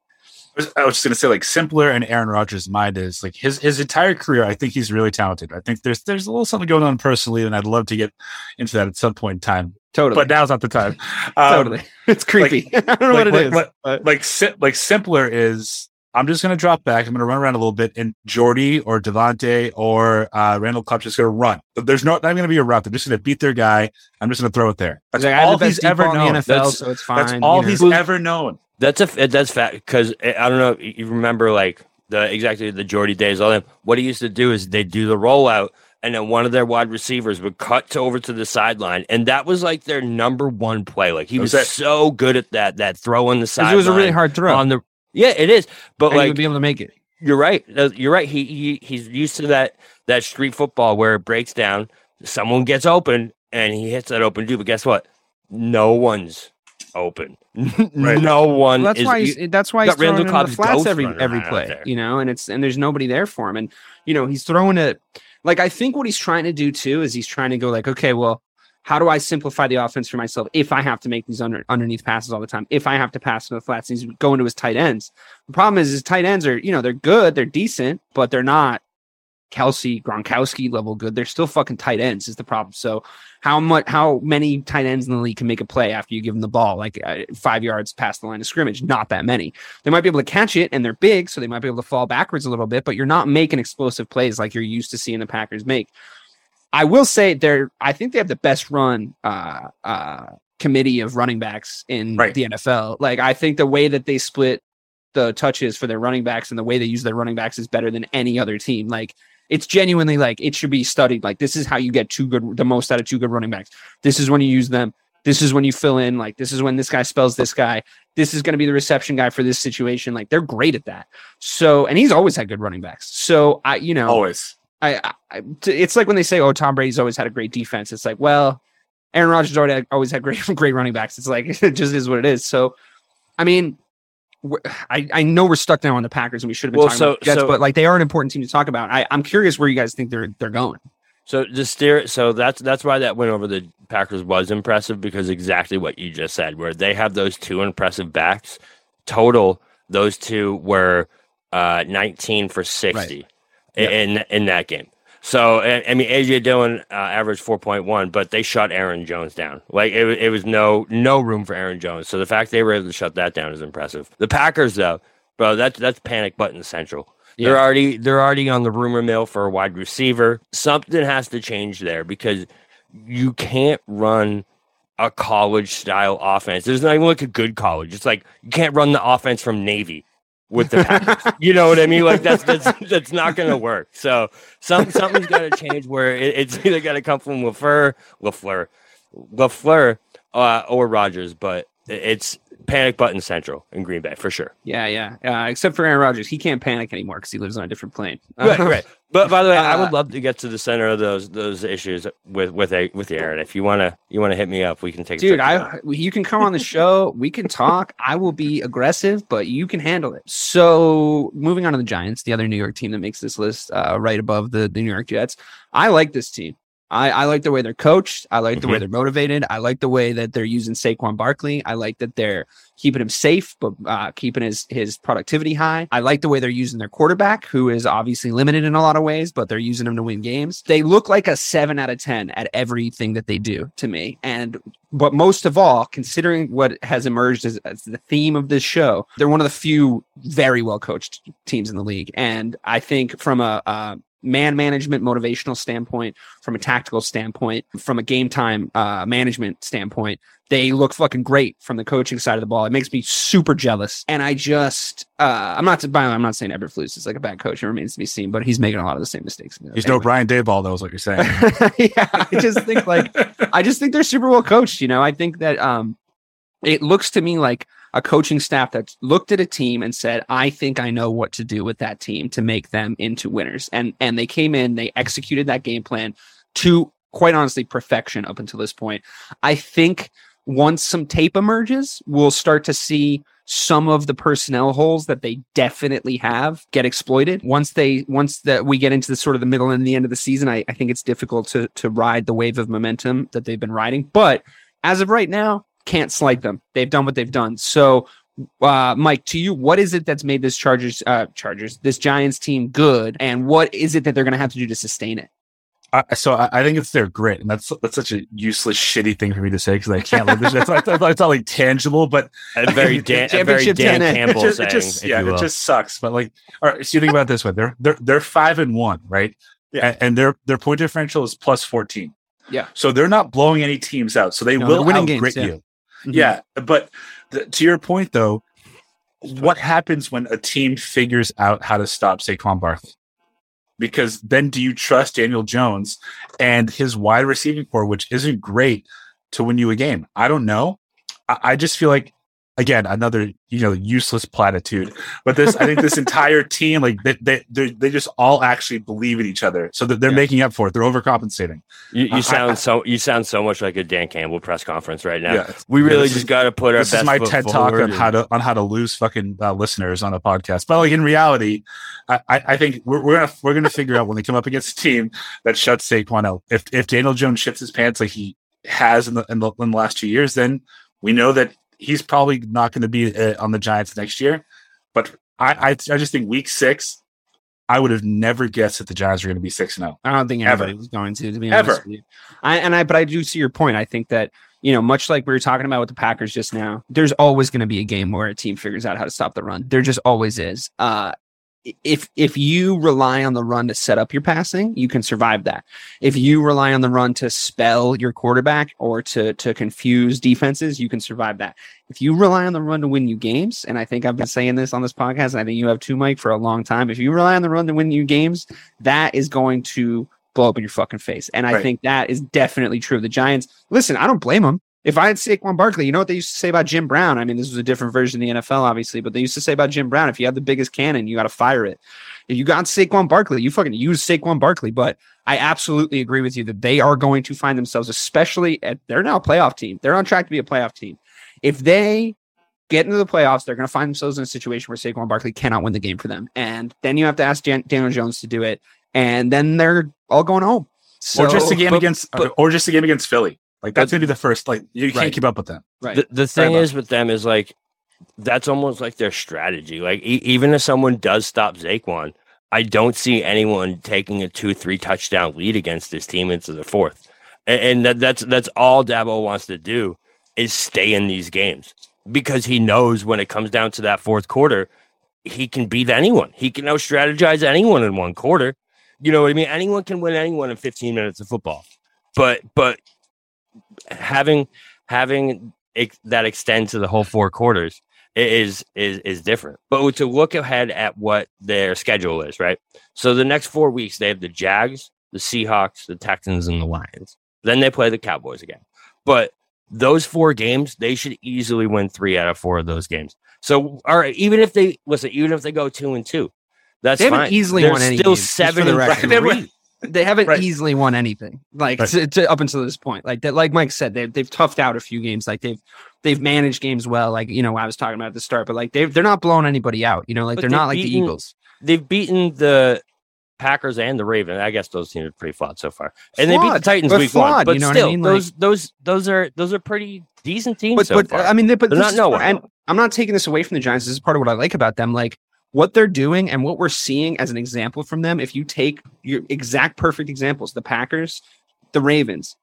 I was just gonna say like simpler and Aaron Rodgers' mind is like his his entire career. I think he's really talented. I think there's there's a little something going on personally, and I'd love to get into that at some point in time. Totally. But now's not the time. Um, totally. It's creepy. I don't know like, what it like, is. Like, but- like, si- like simpler is I'm just gonna drop back. I'm gonna run around a little bit, and Jordy or Devontae or uh, Randall Cobb's just gonna run. There's no not gonna be a route. They're just gonna beat their guy. I'm just gonna throw it there. That's Like, I all the best he's ever known. NFL, That's, so it's fine. that's all you know. he's ever known. That's a that's fact because I don't know. if You remember like the exactly the Jordy days. All that. What he used to do is they do the rollout, and then one of their wide receivers would cut to over to the sideline, and that was like their number one play. Like he was, was so good at that. That throw on the sideline. it was a really hard throw. on the. Yeah, it is. But and he like would be able to make it. you're right. Uh, You're right. He, he he's used to that that street football where it breaks down. Someone gets open and he hits that open dude. But guess what? No one's open. right. No one Well, that's is. why he's, that's why he's got Randall throwing into the Cobb's flats every every play, you know, and it's and there's nobody there for him, and you know he's throwing it. Like I think what he's trying to do too is he's trying to go like, okay, well, how do I simplify the offense for myself if I have to make these under, underneath passes all the time? If I have to pass to the flats, and he's going to his tight ends. The problem is his tight ends are, you know, they're good, they're decent, but they're not Kelce Gronkowski level good. They're still fucking tight ends is the problem. So how much how many tight ends in the league can make a play after you give them the ball like uh, five yards past the line of scrimmage? Not that many. They might be able to catch it and they're big, so they might be able to fall backwards a little bit, but you're not making explosive plays like you're used to seeing the Packers make. I will say they're I think they have the best run uh uh committee of running backs in Right. the NFL. Like I think the way that they split the touches for their running backs and the way they use their running backs is better than any other team. Like it's genuinely like it should be studied. Like this is how you get two good, the most out of two good running backs. This is when you use them. This is when you fill in. Like this is when this guy spells this guy. This is going to be the reception guy for this situation. Like they're great at that. So and he's always had good running backs. So I, you know, Always. I, I it's like when they say, "Oh, Tom Brady's always had a great defense." It's like, well, Aaron Rodgers already had, always had great great running backs. It's like it just is what it is. So, I mean, I I know we're stuck now on the Packers, and we should have been Well, talking so- about the Jets, so- but like they are an important team to talk about. I, I'm curious where you guys think they're they're going. So just steer. So that's that's why that win over the Packers was impressive because exactly what you just said, where they have those two impressive backs. Total, those two were uh, 19 for 60 in in that game. So I I mean, AJ Dillon uh, averaged 4.1, but they shut Aaron Jones down. Like it, it was no no room for Aaron Jones. So the fact they were able to shut that down is impressive. The Packers, though, bro, that's that's panic button central. They're already they're already on the rumor mill for a wide receiver. Something has to change there because you can't run a college style offense. There's not even like a good college. It's like you can't run the offense from Navy with the Packers. you know what I mean? Like that's that's that's not going to work. So some something's got to change where it, it's either got to come from Lafleur, Lafleur, Lafleur, uh, or Rodgers. But it's panic button central in Green Bay for sure. Yeah, yeah. Uh, except for Aaron Rodgers, he can't panic anymore because he lives on a different plane. right, right. But by the way, I Uh, would love to get to the center of those those issues with with a with Aaron. If you wanna you wanna hit me up, we can take. a Dude. I you can come on the show. We can talk. I will be aggressive, but you can handle it. So, moving on to the Giants, the other New York team that makes this list, uh, right above the, the New York Jets. I like this team. I, I like the way they're coached. I like the way they're motivated. I like the way that they're using Saquon Barkley. I like that they're keeping him safe, but uh, keeping his his productivity high. I like the way they're using their quarterback, who is obviously limited in a lot of ways, but they're using him to win games. They look like a seven out of ten at everything that they do to me. And but most of all, considering what has emerged as, as the theme of this show, they're one of the few very well coached teams in the league. And I think from a, a man management motivational standpoint, from a tactical standpoint, from a game time uh, management standpoint, they look fucking great from the coaching side of the ball. It makes me super jealous. And I just, uh, I'm not, by the way, I'm not saying Eberflus is like a bad coach. It remains to be seen, but he's making a lot of the same mistakes. He's no Brian Daboll, though, is what you're saying. yeah, I just think like I just think they're super well coached. You know, I think that um, it looks to me like a coaching staff that looked at a team and said, "I think I know what to do with that team to make them into winners." And and they came in, they executed that game plan to quite honestly perfection up until this point. I think once some tape emerges, we'll start to see some of the personnel holes that they definitely have get exploited. Once they once that we get into the sort of the middle and the end of the season, I, I think it's difficult to to ride the wave of momentum that they've been riding. But as of right now, can't slight them. They've done what they've done. So uh, Mike, to you, what is it that's made this Chargers, uh, Chargers, this Giants team good, and what is it that they're going to have to do to sustain it? I, so I, I think it's their grit, and that's that's such a useless, shitty thing for me to say because I can't live this. It's, it's, it's not like tangible, but A very Dan, a very Dan Campbell it just, saying, it just yeah, it will. just sucks. But like, all right, so you think about it this way: they're they're they're five and one, right? Yeah. and, and their their point differential is plus fourteen. Yeah. so they're not blowing any teams out, so they No, will they're winning outgrit games, yeah. you. Mhm. Yeah, but th- to your point though, what happens when a team figures out how to stop Saquon Barkley? Because then do you trust Daniel Jones and his wide receiving core, which isn't great, to win you a game? I don't know. I, I just feel like again another you know useless platitude. But this, I think this entire team, like they they they just all actually believe in each other, so that they're Yeah. making up for it. They're overcompensating. You, you sound I- so you sound so much like a Dan Campbell press conference right now. Yeah. We really just got to put our this is my TED talk on how to on how to lose fucking uh, listeners on a podcast. But like in reality, I, I I think we're, we're gonna we're gonna figure out when they come up against a team that shuts Saquon out. If if Daniel Jones shifts his pants like he has in the in the, in the last two years, then we know that he's probably not going to be uh, on the Giants next year. But I, I I just think week six, I would have never guessed that the Giants are going to be six and zero. I don't think Ever. anybody was going to, to be Ever. honest with you. I, and I, but I do see your point. I think that you know, much like we were talking about with the Packers just now, there's always going to be a game where a team figures out how to stop the run. There just always is. Uh, if if you rely on the run to set up your passing, you can survive that. If you rely on the run to spell your quarterback or to to confuse defenses, you can survive that. If you rely on the run to win you games, and I think I've been saying this on this podcast, and I think you have too, Mike, for a long time. If you rely on the run to win you games, that is going to blow up in your fucking face. And I Right. think that is definitely true of the Giants. Listen, I don't blame them. If I had Saquon Barkley, you know what they used to say about Jim Brown? I mean, this was a different version of the NFL, obviously, but they used to say about Jim Brown, if you have the biggest cannon, you got to fire it. If you got Saquon Barkley, you fucking use Saquon Barkley. But I absolutely agree with you that they are going to find themselves, especially at they're now a playoff team. They're on track to be a playoff team. If they get into the playoffs, they're going to find themselves in a situation where Saquon Barkley cannot win the game for them. And then you have to ask Jan- Daniel Jones to do it. And then they're all going home. So, or just a game but- against, but- or just a game against Philly. Like that's But- gonna be the first. Like you can't keep up with them. right. The, the thing is with them is like that's almost like their strategy. Like e- even if someone does stop Saquon, I don't see anyone taking a two three touchdown lead against this team into the fourth, and, and that, that's that's all Daboll wants to do is stay in these games because he knows when it comes down to that fourth quarter, he can beat anyone. He can out strategize anyone in one quarter. You know what I mean? Anyone can win anyone in 15 minutes of football. But but having having that extend to the whole four quarters is is is different. But to look ahead at what their schedule is, right? So the next four weeks they have the Jags, the Seahawks, the Texans, and the Lions. Then they play the Cowboys again. But those four games, they should easily win three out of four of those games. So all right, even if they listen, even if they go two and two, that's They haven't fine. easily They're won any still games, seven the and record. they haven't Right. easily won anything like Right. to, to- up until this point like that like mike said they've, they've toughed out a few games like they've they've managed games well like you know i was talking about at the start but like they they're not blowing anybody out you know like But they're not like the eagles they've beaten the Packers and the Ravens. I guess those teams are pretty flawed so far, and they beat the Titans week flawed, one. But you know what I still, mean? Like- those those those are those are pretty decent teams but so but far. i mean they, but They're not nowhere. and i'm not taking this away from the giants this is part of what i like about them like what they're doing and what we're seeing as an example from them if you take your exact perfect examples the packers the ravens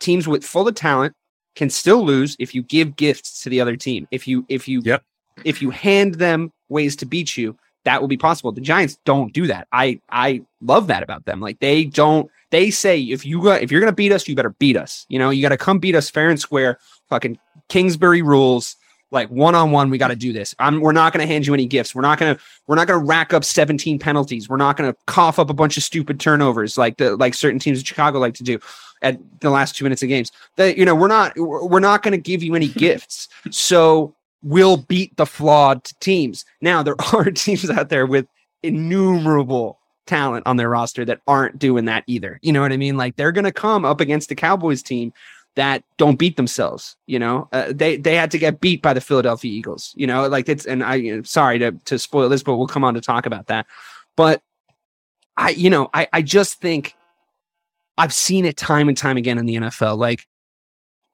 teams with full of talent can still lose if you give gifts to the other team. If you if you Yep. if you hand them ways to beat you that will be possible. The giants don't do that. I i love that about them. Like they don't they say if you got if you're gonna beat us you better beat us. You know you gotta come beat us fair and square. Fucking Queensberry rules like one on one we got to do this. I'm, we're not going to hand you any gifts. We're not going to we're not going to rack up 17 penalties. We're not going to cough up a bunch of stupid turnovers like the like certain teams in chicago like to do at the last two minutes of games. That you know we're not we're not going to give you any gifts. So we'll beat the flawed teams. Now there are teams out there with innumerable talent on their roster that aren't doing that either. You know what i mean? Like they're going to come up against the cowboys team that don't beat themselves. You know, uh, they they had to get beat by the Philadelphia Eagles. You know, like it's and I you know, sorry to to spoil this, but we'll come on to talk about that. But I you know I I just think I've seen it time and time again in the NFL. Like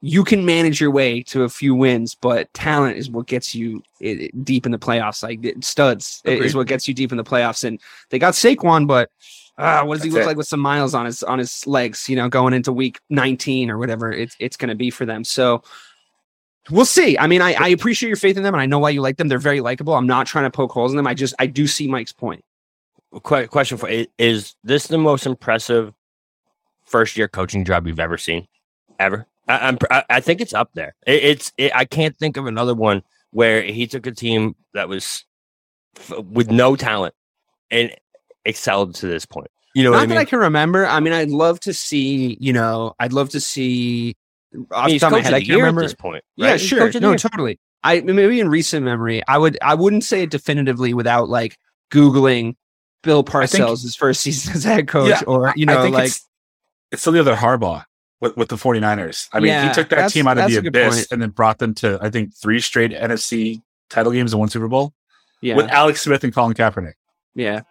you can manage your way to a few wins, but talent is what gets you it, it- deep in the playoffs. Like it- studs i- is what gets you deep in the playoffs. And they got Saquon, but uh, what does he look it. like with some miles on his on his legs? You know, going into week 19 or whatever it's it's going to be for them. So we'll see. I mean, I, I appreciate your faith in them, and I know why you like them. They're very likable. I'm not trying to poke holes in them. I just I do see Mike's point. Que- question for is this the most impressive first year coaching job you've ever seen ever I, I'm I, I think it's up there it, it's it, I can't think of another one where he took a team that was f- with no talent and excelled to this point you know Not I that I can remember. I mean, I'd love to see. You know, I'd love to see. Off the he's top of my coach head, I can't remember. at this point Yeah, right? He's sure. the No, year. totally. I maybe in recent memory, I would I wouldn't say it definitively without like googling Bill Parcells' his first season as head coach, Yeah, or you I know, think like it's, it's still the other Harbaugh with, with the 49ers. I mean, Yeah, he took that team out of the abyss point. and then brought them to, I think, three straight NFC title games and one Super Bowl yeah, with Alex Smith and Colin Kaepernick. yeah.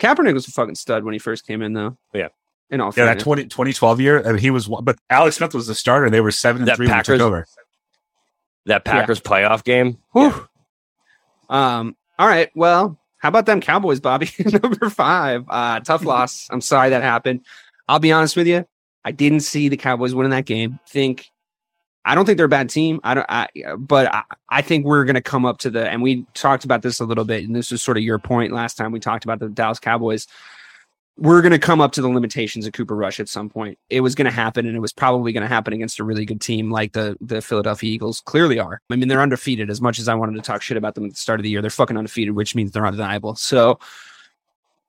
Kaepernick was a fucking stud when he first came in, though. Yeah. in all Yeah, that fairness. 20, 2012 year, I mean, he was one, but Alex Smith was the starter. and They were seven and That three when he Packers- took over. that Packers playoff game Whew. Um. All right. Well, how about them Cowboys, Bobby? Number five. Uh, tough loss. I'm sorry that happened. I'll be honest with you. I didn't see the Cowboys winning that game. Think I don't think they're a bad team. I don't. I, but I, I think we're going to come up to the. And we talked about this a little bit, and this was sort of your point last time we talked about the Dallas Cowboys. We're going to come up to the limitations of Cooper Rush at some point. It was going to happen, and it was probably going to happen against a really good team like the the Philadelphia Eagles clearly are. I mean, they're undefeated. As much as I wanted to talk shit about them at the start of the year, they're fucking undefeated, which means they're undeniable. So,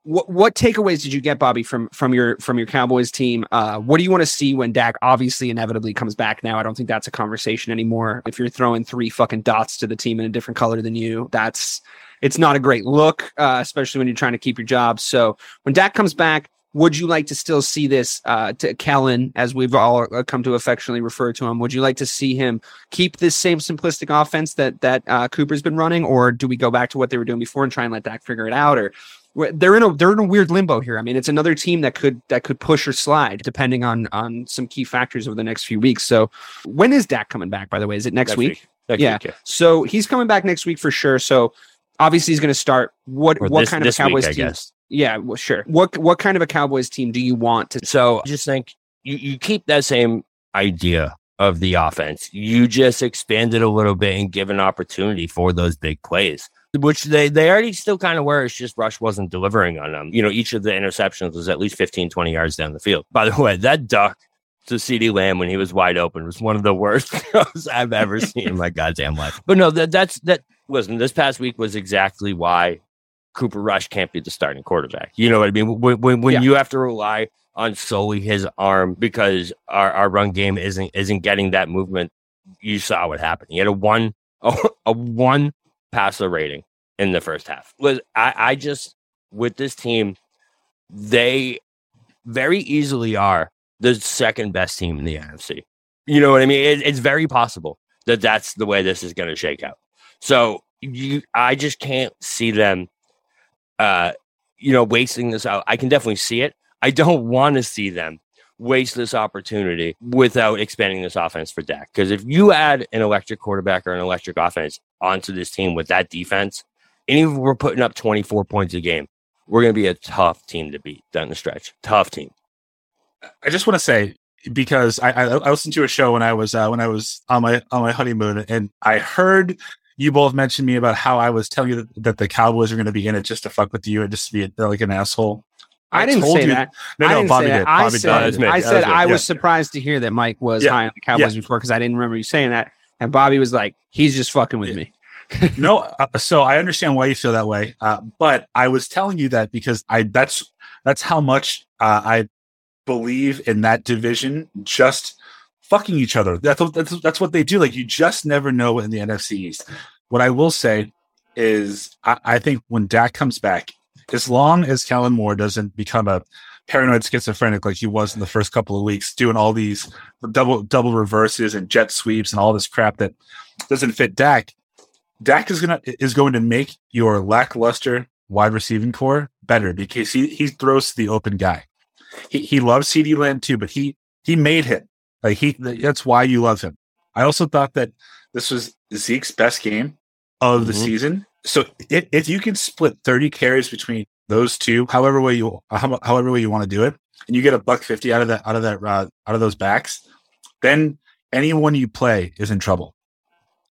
what what takeaways did you get, Bobby, from from your from your Cowboys team? Uh, what do you want to see when Dak obviously inevitably comes back? Now, I don't think that's a conversation anymore. If you're throwing three fucking dots to the team in a different color than you, that's it's not a great look, uh, especially when you're trying to keep your job. So, when Dak comes back, would you like to still see this uh, to Kellen, as we've all uh, come to affectionately refer to him? Would you like to see him keep this same simplistic offense that that uh, Cooper's been running, or do we go back to what they were doing before and try and let Dak figure it out? Or they're in a they're in a weird limbo here. I mean, it's another team that could that could push or slide depending on on some key factors over the next few weeks. So, when is Dak coming back? By the way, is it next, week? Next Yeah. week, yeah. So he's coming back next week for sure. So obviously he's going to start. What Or what this, kind of Cowboys week, team? guess. Yeah, well, sure. What what kind of a Cowboys team do you want to? So I just think you, you keep that same idea of the offense. You just expand it a little bit and give an opportunity for those big plays, which they, they already still kind of were. It's just Rush wasn't delivering on them. You know, each of the interceptions was at least 15, 20 yards down the field. By the way, that duck to CeeDee Lamb when he was wide open was one of the worst throws I've ever seen in my goddamn life. But no, that that's that listen, this past week was exactly why Cooper Rush can't be the starting quarterback. You know what I mean? When when, when Yeah. you have to rely on solely his arm because our, our run game isn't isn't getting that movement, you saw what happened. He had a one a, a one passer rating in the first half. Was I, I just with this team, they very easily are the second best team in the NFC. You know what I mean? It, it's very possible that that's the way this is going to shake out. So you, I just can't see them, uh, you know, wasting this out. I can definitely see it. I don't want to see them waste this opportunity without expanding this offense for Dak. Because if you add an electric quarterback or an electric offense onto this team with that defense, and even if we're putting up 24 points a game, we're going to be a tough team to beat down the stretch. Tough team. I just want to say because I, I I listened to a show when I was uh, when I was on my on my honeymoon, and I heard you both mention me about how I was telling you that, that the Cowboys are going to be in it just to fuck with you and just to be like an asshole. I, didn't told say you- that. No, I no, didn't Bobby did. I said, did. That was me. I said was. I Yeah. was surprised to hear that Mike was Yeah. high on the Cowboys before because I didn't remember you saying that. And Bobby was like, "He's just fucking with Yeah. me." no, uh, so I understand why you feel that way, uh, but I was telling you that because I that's that's how much uh, I believe in that division just fucking each other. That's what- that's that's what they do. Like you just never know in the NFC East. What I will say is, I, I think when Dak comes back, as long as Kellen Moore doesn't become a paranoid schizophrenic like he was in the first couple of weeks, doing all these double double reverses and jet sweeps and all this crap that doesn't fit Dak. Dak is gonna is going to make your lackluster wide receiving core better because he he throws to the open guy. He he loves CeeDee Lamb too, but he he made him. Like he, that's why you love him. I also thought that this was Zeke's best game of the Mhm. season. So if, if you can split 30 carries between those two, however way you, however way you want to do it, and you get a buck 50 out of that, out of that, uh, out of those backs, then anyone you play is in trouble.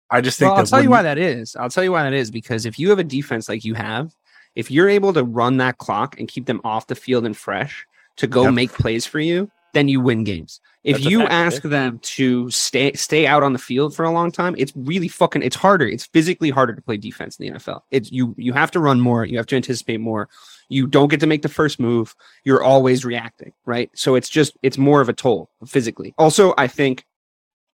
I just think Well, I'll tell you why that is. I'll tell you why that is because if you have a defense like you have, if you're able to run that clock and keep them off the field and fresh to go Yep. make plays for you, then you win games. If That's you ask them to stay stay out on the field for a long time, it's really fucking it's harder. It's physically harder to play defense in the NFL. It's you you have to run more, you have to anticipate more. You don't get to make the first move. You're always reacting, right? So it's just it's more of a toll physically. Also, I think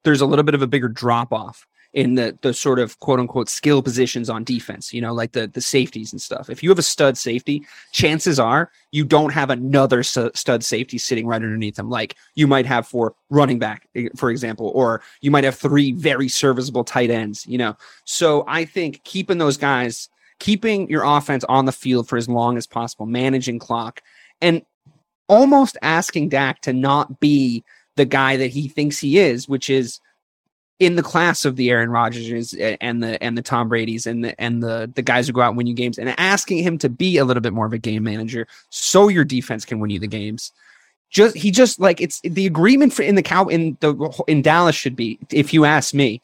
there's a little bit of a bigger drop off in the the sort of quote unquote skill positions on defense, you know, like the the safeties and stuff. If you have a stud safety, chances are you don't have another stud safety sitting right underneath them, like you might have for running back, eh, for example, or you might have three very serviceable tight ends, you know. So I think keeping those guys, keeping your offense on the field for as long as possible, managing clock, and almost asking Dak to not be the guy that he thinks he is, which is in the class of the Aaron Rodgers and the and the Tom Brady's and the and the the guys who go out and win you games and asking him to be a little bit more of a game manager so your defense can win you the games. Just he just like it's the agreement for in the cow in the in Dallas should be if you ask me,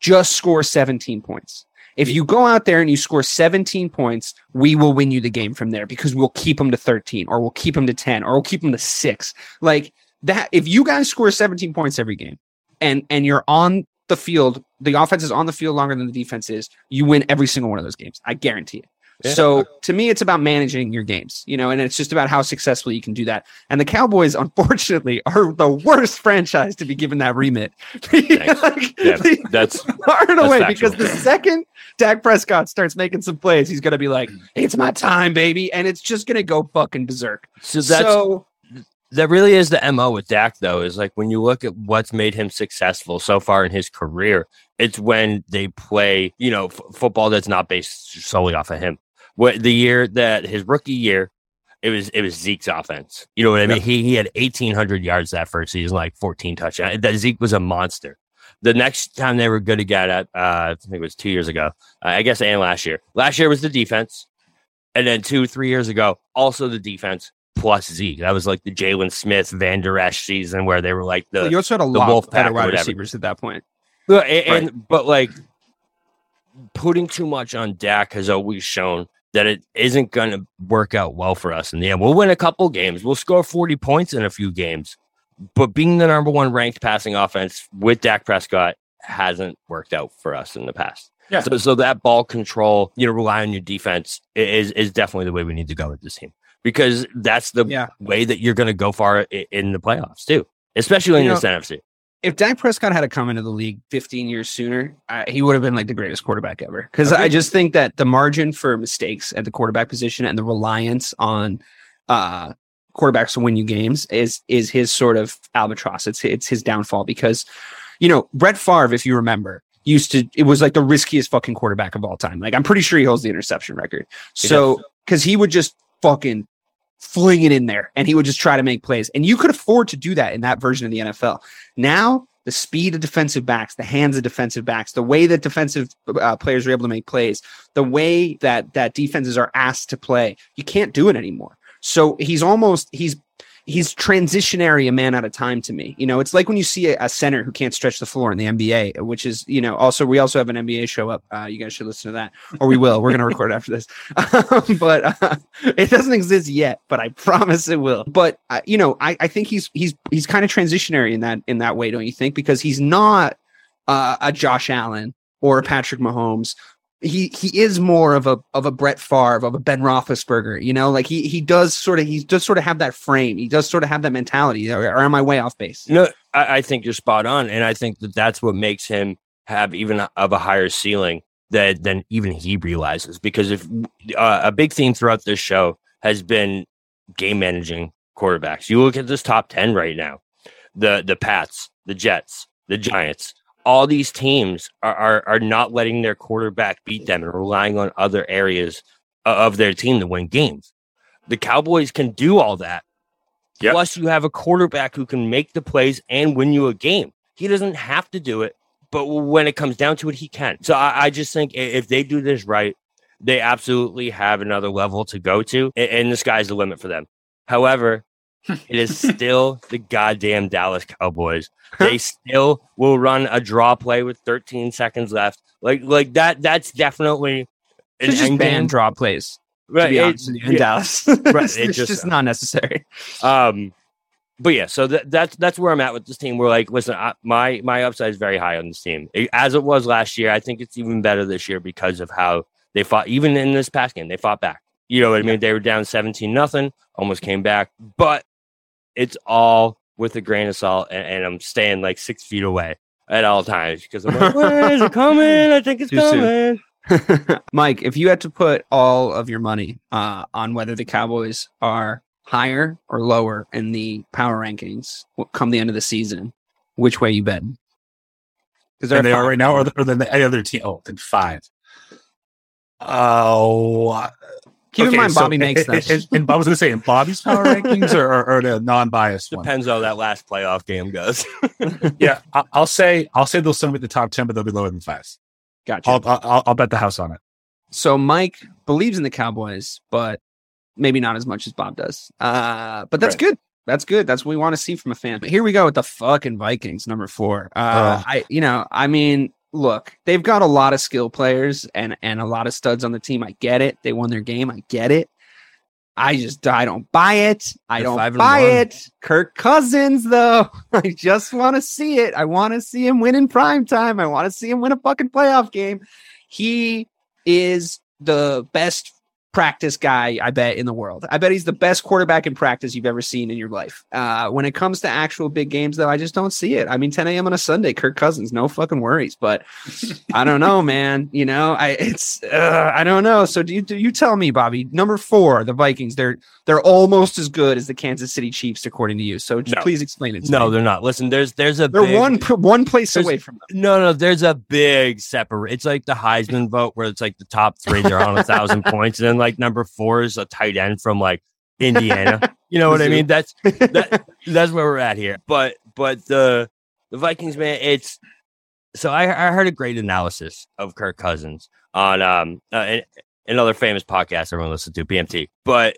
just score 17 points. If you go out there and you score 17 points, we will win you the game from there because we'll keep them to 13 or we'll keep them to 10 or we'll keep them to 6. Like that if you guys score 17 points every game and and you're on the field, the offense is on the field longer than the defense is, you win every single one of those games. I guarantee it. Yeah. So to me, it's about managing your games, you know, and it's just about how successfully you can do that. And the Cowboys, unfortunately, are the worst franchise to be given that remit. Like, Yeah, that's far and that's away because the second Dak Prescott starts making some plays, he's gonna be like, "It's my time, baby," and it's just gonna go fucking berserk. so that's so that really is the mo with Dak though is like when you look at what's made him successful so far in his career it's when they play you know f- football that's not based solely off of him. What the year that his rookie year it was it was Zeke's offense. You know what I mean? He he had 1800 yards that first season like 14 touchdowns. That Zeke was a monster. The next time they were good again at uh, I think it was two years ago uh, I guess and last year. Last year was the defense. And then two three years ago also the defense plus Zeke. That was like the Jaylon Smith Van Der Esch season where they were like the you also had a lot Wolf of wide whatever. receivers at that point. Well, and, and- but like putting too much on Dak has always shown that it isn't going to work out well for us in the end. We'll win a couple games. We'll score 40 points in a few games. But being the number one ranked passing offense with Dak Prescott hasn't worked out for us in the past. Yeah. So, so that ball control, you know, rely on your defense is is definitely the way we need to go with this team because that's the Yeah. way that you're going to go far in the playoffs too, especially in You this know, NFC. If Dak Prescott had to come into the league 15 years sooner, uh, he would have been like the greatest quarterback ever. Because I just think that the margin for mistakes at the quarterback position and the reliance on uh, quarterbacks to win you games is is his sort of albatross. It's it's his downfall because you know Brett Favre, if you remember, used to it was like the riskiest fucking quarterback of all time. Like I'm pretty sure he holds the interception record. He So because he would just fucking fling it in there and he would just try to make plays. And you could afford to do that in that version of the NFL. Now, the speed of defensive backs, the hands of defensive backs, the way that defensive uh, players are able to make plays, the way that that defenses are asked to play, you can't do it anymore. So he's almost he's he's transitionary a man at a time to me. You know, it's like when you see a, a center who can't stretch the floor in the NBA, which is you know also we also have an NBA show up. Uh, you guys should listen to that, or we will. We're gonna record after this, but uh, it doesn't exist yet. But I promise it will. But uh, you know, I, I think he's he's he's kind of transitionary in that in that way, don't you think? Because he's not uh, a Josh Allen or a Patrick Mahomes he he is more of a of a Brett Favre of a Ben Roethlisberger, you know, like he he does sort of he does sort of have that frame, he does sort of have that mentality. Or, am I way off base? No, I, I think you're spot on, and I think that that's what makes him have even of a higher ceiling that than even he realizes. Because if uh, a big theme throughout this show has been game managing quarterbacks, you look at this top ten right now, the the Pats, the Jets, the Giants. All these teams are, are are not letting their quarterback beat them and relying on other areas of their team to win games. The Cowboys can do all that Yep. Plus, you have a quarterback who can make the plays and win you a game. He doesn't have to do it, but when it comes down to it, he can. So I, I just think if they do this right, they absolutely have another level to go to, a- and the sky's the limit for them. However, it is still the goddamn Dallas Cowboys. They still will run a draw play with 13 seconds left. Like, like that. That's definitely an just end ban draw plays. To Right, it- honest in yeah. Dallas, Right, it's, it's just- just not necessary. Um, but yeah, so that, that's that's where I'm at with this team. We're like, listen, I, my my upside is very high on this team, It- as it was last year. I think it's even better this year because of how they fought. Even in this past game, they fought back. You know what I mean? They were down 17 nothing, almost came back, but it's all with a grain of salt, and, and I'm staying like six feet away at all times because I'm like, where is it coming? I think it's Too soon. coming. Mike, if you had to put all of your money uh, on whether the Cowboys are higher or lower in the power rankings w- come the end of the season, which way you bet? Because and they are right now, or, or than any other team. Oh, then five. Oh, uh, Keep in mind, so Bobby makes and, them. and, and I was going to say in Bobby's power rankings or, or, or the non-biased one. Depends how that last playoff game goes. Yeah, I, I'll say I'll say they'll still be the top ten, but they'll be lower than five. Gotcha. I'll, I'll I'll bet the house on it. So Mike believes in the Cowboys, but maybe not as much as Bob does. Uh, but that's Right. good. That's good. That's what we want to see from a fan. But here we go with the fucking Vikings, number four. Uh, Ugh. I, you know, I mean, look, they've got a lot of skill players and and a lot of studs on the team. I get it. They won their game. I get it. I just I don't buy it. I They're don't buy one. it. Kirk Cousins, though, I just want to see it. I want to see him win in prime time. I want to see him win a fucking playoff game. He is the best practice guy I bet in the world. I bet he's the best quarterback in practice you've ever seen in your life. Uh, when it comes to actual big games, though, I just don't see it. I mean, 10 a.m. on a Sunday, Kirk Cousins, no fucking worries. But I don't know, man. You know, I it's uh, I don't know. So do you do you tell me, Bobby? Number four, the Vikings. They're they're almost as good as the Kansas City Chiefs, according to you. So No. please explain it. To no, me. they're not. Listen, there's there's a they're big- one one place away from them. No, no, there's a big separate. It's like the Heisman vote where it's like the top three, they're on a thousand points, and then like number four is a tight end from like Indiana. You know what I mean? That's that, that's where we're at here. But but the the Vikings, man, it's so I, I heard a great analysis of Kirk Cousins on um uh, another famous podcast everyone listens to, BMT. But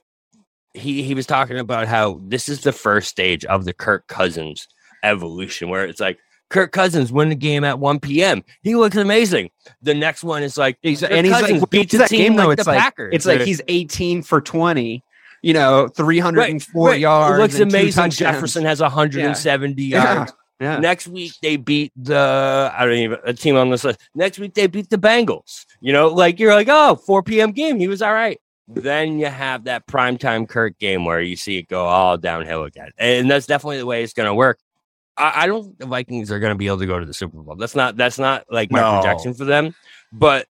he he was talking about how this is the first stage of the Kirk Cousins evolution, where it's like Kirk Cousins win the game at 1 p.m. He looks amazing. The next one is like He's, Kirk and he's Cousins like, beat beats the game though. like it's the like Packers. it's like he's 18 for 20. You know, 304 Right, yards. It looks and amazing. Jefferson has 170 Yeah. yards. Yeah. Next week they beat the I don't even a team on this list. Next week they beat the Bengals. You know, like you're like, oh, 4 p.m. game. He was all right. Then you have that primetime Kirk game where you see it go all downhill again. And that's definitely the way it's gonna work. I, I don't think the Vikings are gonna be able to go to the Super Bowl. That's not that's not like my No. projection for them. But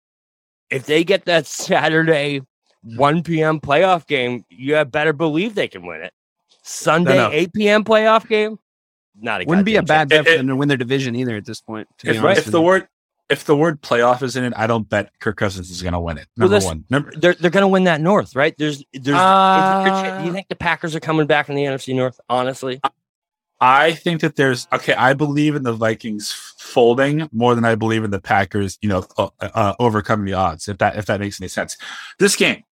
if they get that Saturday 1 p.m. playoff game, you have better believe they can win it. Sunday no. 8 p.m. playoff game, not a Wouldn't be a goddamn bad bet It- for them to win their division either at this point. To be If, honest if the word if the word playoff is in it, I don't bet Kirk Cousins is going to win it. Number that's- one. Number they're they're gonna win that North, right? There's there's. is there a ch- Uh, do you think the Packers are coming back in the NFC North? Honestly, I think that there's okay. I believe in the Vikings folding more than I believe in the Packers. You know, uh, uh, overcoming the odds. If that if that makes any sense. This game,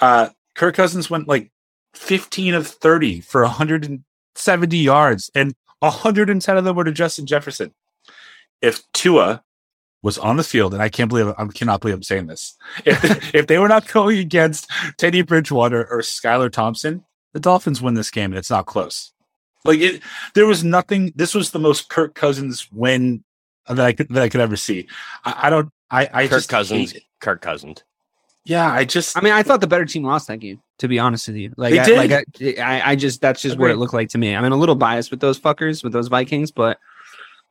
uh, Kirk Cousins went like 15 of 30 for 170 yards, and 110 of them were to Justin Jefferson. If Tua was on the field, and I can't believe I cannot believe I'm saying this. If, if they were not going against Teddy Bridgewater or Skylar Thompson, the Dolphins win this game, and it's not close. Like it, there was nothing. This was the most Kirk Cousins win that I could that I could ever see. I, I don't. I, I Kirk just Cousins. hate. Kirk Cousins. Yeah, I just. I mean, I thought the better team lost that game. To be honest with you, like, They I, did. like I, I, I just that's just what it looked like to me. I'm mean, a little biased with those fuckers, with those Vikings, but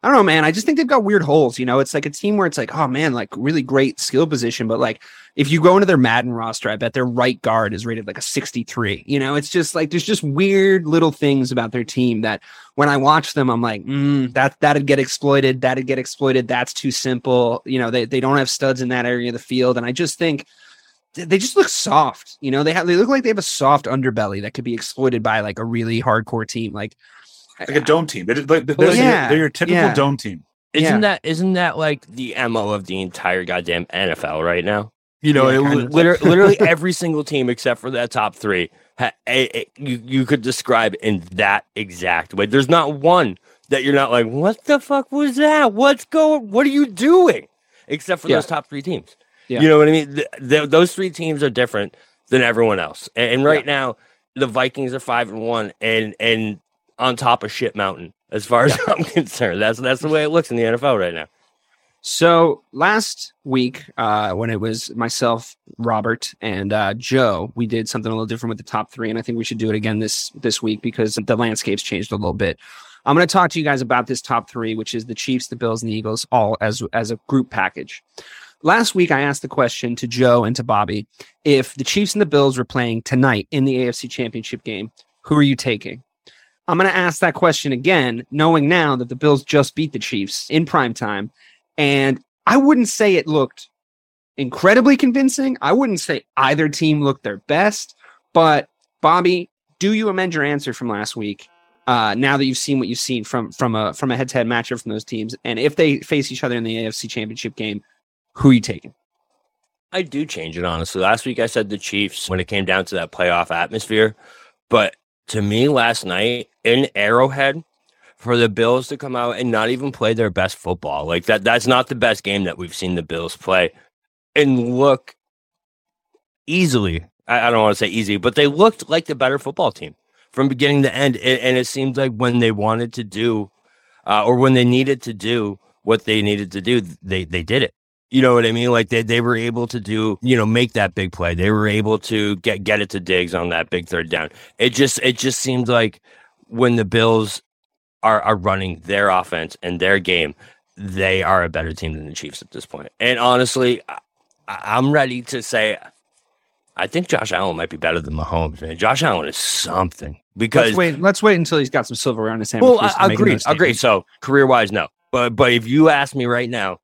I don't know, man. I just think they've got weird holes. You know, it's like a team where it's like, oh man, like really great skill position, but like if you go into their Madden roster, I bet their right guard is rated like a 63. You know, it's just like there's just weird little things about their team that when I watch them, I'm like, mm, that that'd get exploited. That'd get exploited. That's too simple. You know, they they don't have studs in that area of the field, and I just think they just look soft. You know, they have they look like they have a soft underbelly that could be exploited by like a really hardcore team. Like like a dome team. They're, they're, they're, Yeah, they're your typical yeah. dome team. Isn't Yeah. that isn't that like the mo of the entire goddamn NFL right now? You know, Yeah, it, kind li- of. liter- literally every single team except for that top three, ha- a, a- you you could describe in that exact way. There's not one that you're not like, what the fuck was that? What's going? What are you doing? Except for Yeah. those top three teams. Yeah. You know what I mean? Th- th- those three teams are different than everyone else. And, and right now, the Vikings are five and one, and and on top of shit mountain. As far as I'm concerned, that's that's the way it looks in the NFL right now. So last week, uh, when it was myself, Robert, and uh, Joe, we did something a little different with the top three, and I think we should do it again this this week because the landscape's changed a little bit. I'm going to talk to you guys about this top three, which is the Chiefs, the Bills, and the Eagles, all as as a group package. Last week, I asked the question to Joe and to Bobby if the Chiefs and the Bills were playing tonight in the AFC Championship game. Who are you taking? I'm going to ask that question again, knowing now that the Bills just beat the Chiefs in prime time. And I wouldn't say it looked incredibly convincing. I wouldn't say either team looked their best. But Bobby, do you amend your answer from last week? Uh, now that you've seen what you've seen from from a from a head to head matchup from those teams, and if they face each other in the AFC Championship game, who are you taking? I do change it honestly. Last week I said the Chiefs when it came down to that playoff atmosphere, but to me last night in Arrowhead for the Bills to come out and not even play their best football. Like that that's not the best game that we've seen the Bills play and look easily. I, I don't want to say easy, but they looked like the better football team from beginning to end. And, and it seemed like when they wanted to do uh, or when they needed to do what they needed to do, they they did it. You know what I mean? Like they, they were able to do, you know, make that big play. They were able to get get it to Diggs on that big third down. It just it just seemed like when the Bills are are running their offense and their game, they are a better team than the Chiefs at this point. And honestly, I, I'm ready to say I think Josh Allen might be better than Mahomes, man. Josh Allen is something because Let's wait. Let's wait until he's got some silverware on his hand. well, I, starts making agree, agree. So career wise, no. But but if you ask me right now,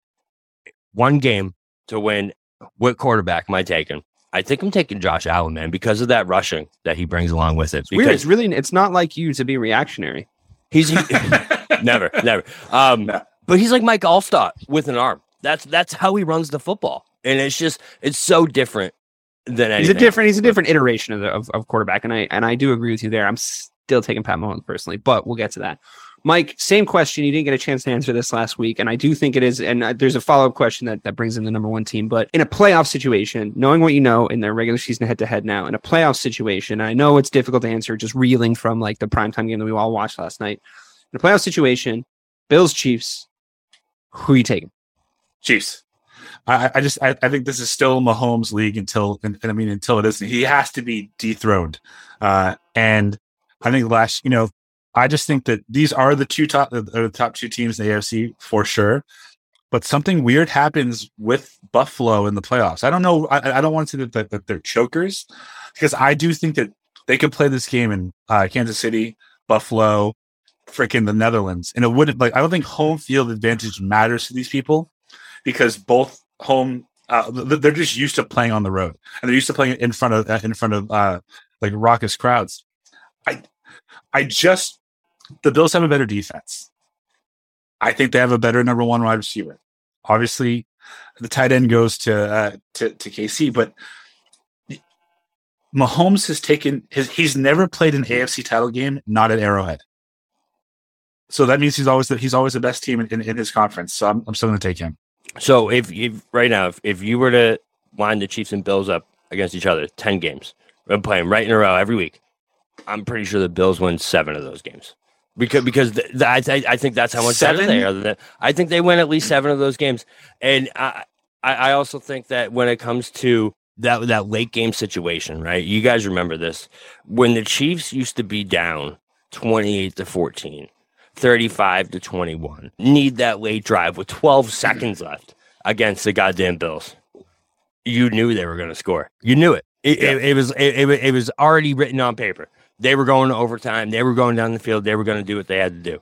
one game to win, what quarterback am I taking? I think I'm taking Josh Allen, man, because of that rushing that he brings along with it. It's weird. It's really. It's not like you to be reactionary. he's never, never. Um, No. but he's like Mike Alstott with an arm. That's that's how he runs the football, and it's just it's so different than anything. He's a different. He's a different iteration of, the, of of quarterback, and I and I do agree with you there. I'm still taking Pat Mahomes personally, but we'll get to that. Mike, same question. You didn't get a chance to answer this last week, and I do think it is. And uh, there's a follow up question that that brings in the number one team. But in a playoff situation, knowing what you know in their regular season head to head now, in a playoff situation, I know it's difficult to answer. Just reeling from like the primetime game that we all watched last night. In a playoff situation, Bills Chiefs, who are you taking? Chiefs. I, I just I, I think this is still Mahomes' league until and, and I mean until it isn't. He has to be dethroned. Uh, and I think last you know I just think that these are the two top the, top two teams in the AFC for sure. But something weird happens with Buffalo in the playoffs. I don't know. I, I don't want to say that, that, that they're chokers because I do think that they could play this game in uh, Kansas City, Buffalo, freaking the Netherlands, and it wouldn't like I don't think home field advantage matters to these people because both home uh, they're just used to playing on the road and they're used to playing in front of uh, in front of uh, like raucous crowds. I I just the Bills have a better defense. I think they have a better number one wide receiver. Obviously, the tight end goes to uh, to to KC, but Mahomes has taken his. He's never played an AFC title game not at Arrowhead. So that means he's always the, he's always the best team in, in, in his conference. So I'm, I'm still going to take him. So if if right now, if, if you were to line the Chiefs and Bills up against each other, ten games, and play them right in a row every week, I'm pretty sure the Bills win seven of those games. Because because the, the, I, I I think that's how much better they are. Than. I think they win at least seven of those games, and I I also think that when it comes to that that late game situation, right? You guys remember this when the Chiefs used to be down twenty eight to 14, 35 to twenty one, need that late drive with twelve seconds left against the goddamn Bills. You knew they were going to score. You knew it. It, it, it was it, it was already written on paper. They were going to overtime. They were going down the field. They were going to do what they had to do.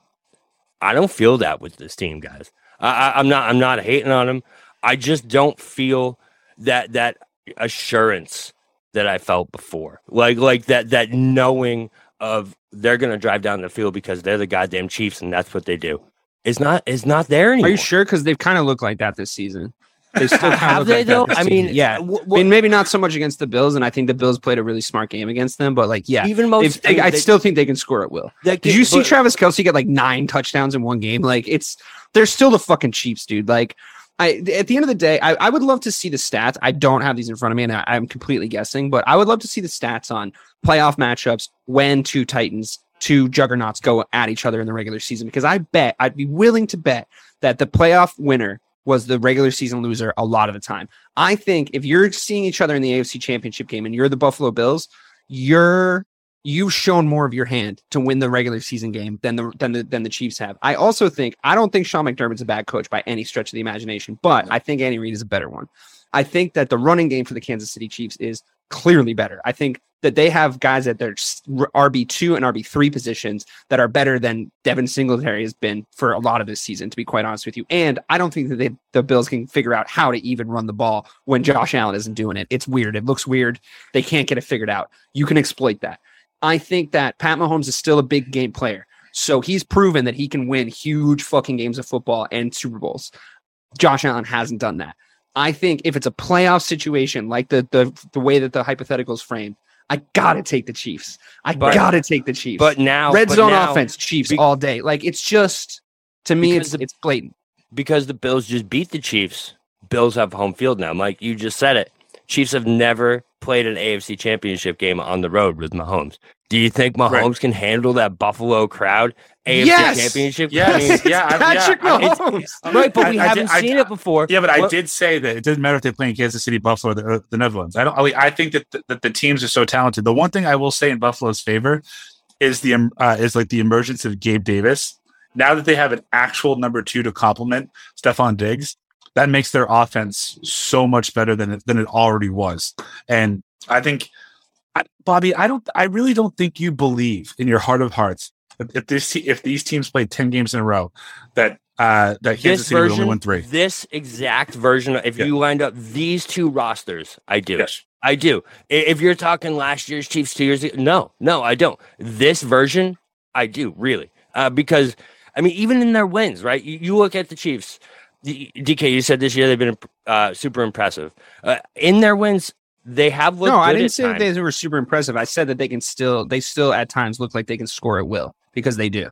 I don't feel that with this team, guys. I, I, I'm not. I'm not hating on them. I just don't feel that that assurance that I felt before. Like like that that knowing of they're gonna drive down the field because they're the goddamn Chiefs and that's what they do. It's not is not there anymore. Are you sure? Because they've kind of looked like that this season. They still Have they though? Uh, I mean, yeah. w- I w- mean, maybe not so much against the Bills, and I think the Bills played a really smart game against them. But like, yeah, even most. they, I they- still think they can score at will. Did you see but- Travis Kelce get like nine touchdowns in one game? Like, it's they're still the fucking Chiefs, dude. Like, I at the end of the day, I, I would love to see the stats. I don't have these in front of me, and I, I'm completely guessing, but I would love to see the stats on playoff matchups when two Titans, two juggernauts go at each other in the regular season. Because I bet I'd be willing to bet that the playoff winner was the regular season loser a lot of the time. I think if you're seeing each other in the AFC Championship game and you're the Buffalo Bills, you're you've shown more of your hand to win the regular season game than the than the than the Chiefs have. I also think I don't think Sean McDermott's a bad coach by any stretch of the imagination, but I think Andy Reid is a better one. I think that the running game for the Kansas City Chiefs is clearly better. I think that they have guys at their RB two and RB three positions that are better than Devin Singletary has been for a lot of this season. To be quite honest with you, and I don't think that they, the Bills can figure out how to even run the ball when Josh Allen isn't doing it. It's weird. It looks weird. They can't get it figured out. You can exploit that. I think that Pat Mahomes is still a big game player. So he's proven that he can win huge fucking games of football and Super Bowls. Josh Allen hasn't done that. I think if it's a playoff situation like the the the way that the hypothetical is framed, I gotta take the Chiefs. I But- gotta take the Chiefs. But now, red zone now, offense, Chiefs be- all day. Like it's just to me, it's the- it's blatant. because the Bills just beat the Chiefs. Bills have home field now. Mike, you just said it. Chiefs have never played an AFC championship game on the road with Mahomes. Do you think Mahomes Right. can handle that Buffalo crowd AFC Yes! championship? Yes. I yeah, I- Patrick yeah, I- Mahomes. right, but we I- I haven't did- I- seen it before. Yeah, but I did say that it doesn't matter if they play in Kansas City, Buffalo, or the, the Netherlands. I don't. I, I think that the, that the teams are so talented. The one thing I will say in Buffalo's favor is the uh, is like the emergence of Gabe Davis. Now that they have an actual number two to complement Stefon Diggs, that makes their offense so much better than it, than it already was. And I think, I, Bobby, I don't. I really don't think you believe in your heart of hearts if, if this if these teams play ten games in a row that uh, that Kansas this City would only version, win three. this exact version, if Yeah. you lined up these two rosters, I do. Yes. I do. If you're talking last year's Chiefs two years ago, no, no, I don't. This version, I do really, uh, because I mean, even in their wins, right? You, you look at the Chiefs. D- DK, you said this year they've been uh, super impressive. Uh, in their wins, they have looked. No, I didn't say times. they were super impressive. I said that they can still, they still at times look like they can score at will because they do.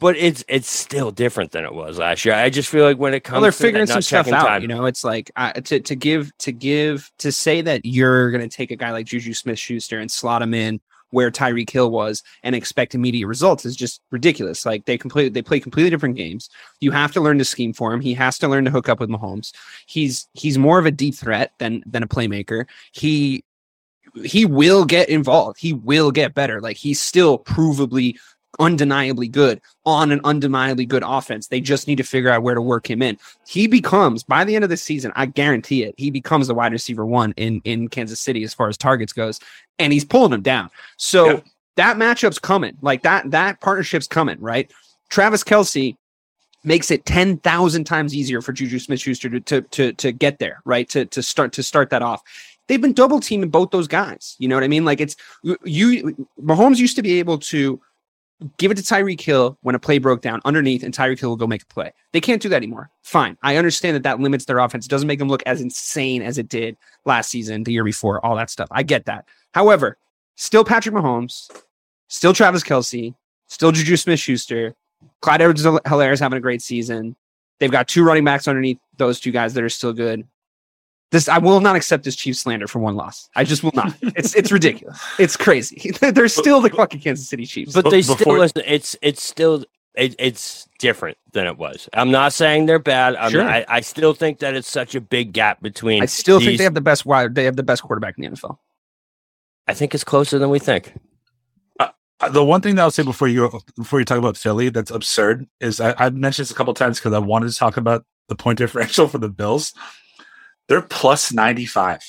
but it's it's still different than it was last year. I just feel like when it comes, Well, they're to figuring some stuff out. time, You know, it's like uh, to to give to give to say that you're going to take a guy like Juju Smith Schuster and slot him in where Tyreek Hill was and expect immediate results is just ridiculous. Like they completely they play completely different games. You have to learn to scheme for him. He has to learn to hook up with Mahomes. He's he's more of a deep threat than than a playmaker. He he will get involved. He will get better. Like he's still provably undeniably good on an undeniably good offense. They just need to figure out where to work him in. He becomes by the end of the season, I guarantee it, he becomes the wide receiver one in in Kansas City as far as targets goes, and he's pulling them down. So Yeah. that matchup's coming. Like that that partnership's coming, right? Travis Kelce makes it 10,000 times easier for Juju Smith-Schuster to, to to to get there, right? To to start to start that off. They've been double teaming both those guys. You know what I mean? Like it's you, you Mahomes used to be able to give it to Tyreek Hill when a play broke down underneath, and Tyreek Hill will go make a play. They can't do that anymore. Fine, I understand that that limits their offense. It doesn't make them look as insane as it did last season, the year before, all that stuff. I get that. However, still Patrick Mahomes, still Travis Kelce, still Juju Smith-Schuster, Clyde Edwards-Hilaire is having a great season. They've got two running backs underneath those two guys that are still good. This I will not accept this Chiefs slander for one loss. I just will not. It's it's ridiculous. It's crazy. They're still the fucking Kansas City Chiefs. but Be- they before- still listen. It's it's still it, it's different than it was. I'm not saying they're bad. I'm Sure. I, I still think that it's such a big gap between. I still think they have the best wide. They have the best quarterback in the NFL. I think it's closer than we think. Uh, the one thing that I'll say before you before you talk about Philly that's absurd is I, I've mentioned this a couple times because I wanted to talk about the point differential for the Bills. They're plus ninety five.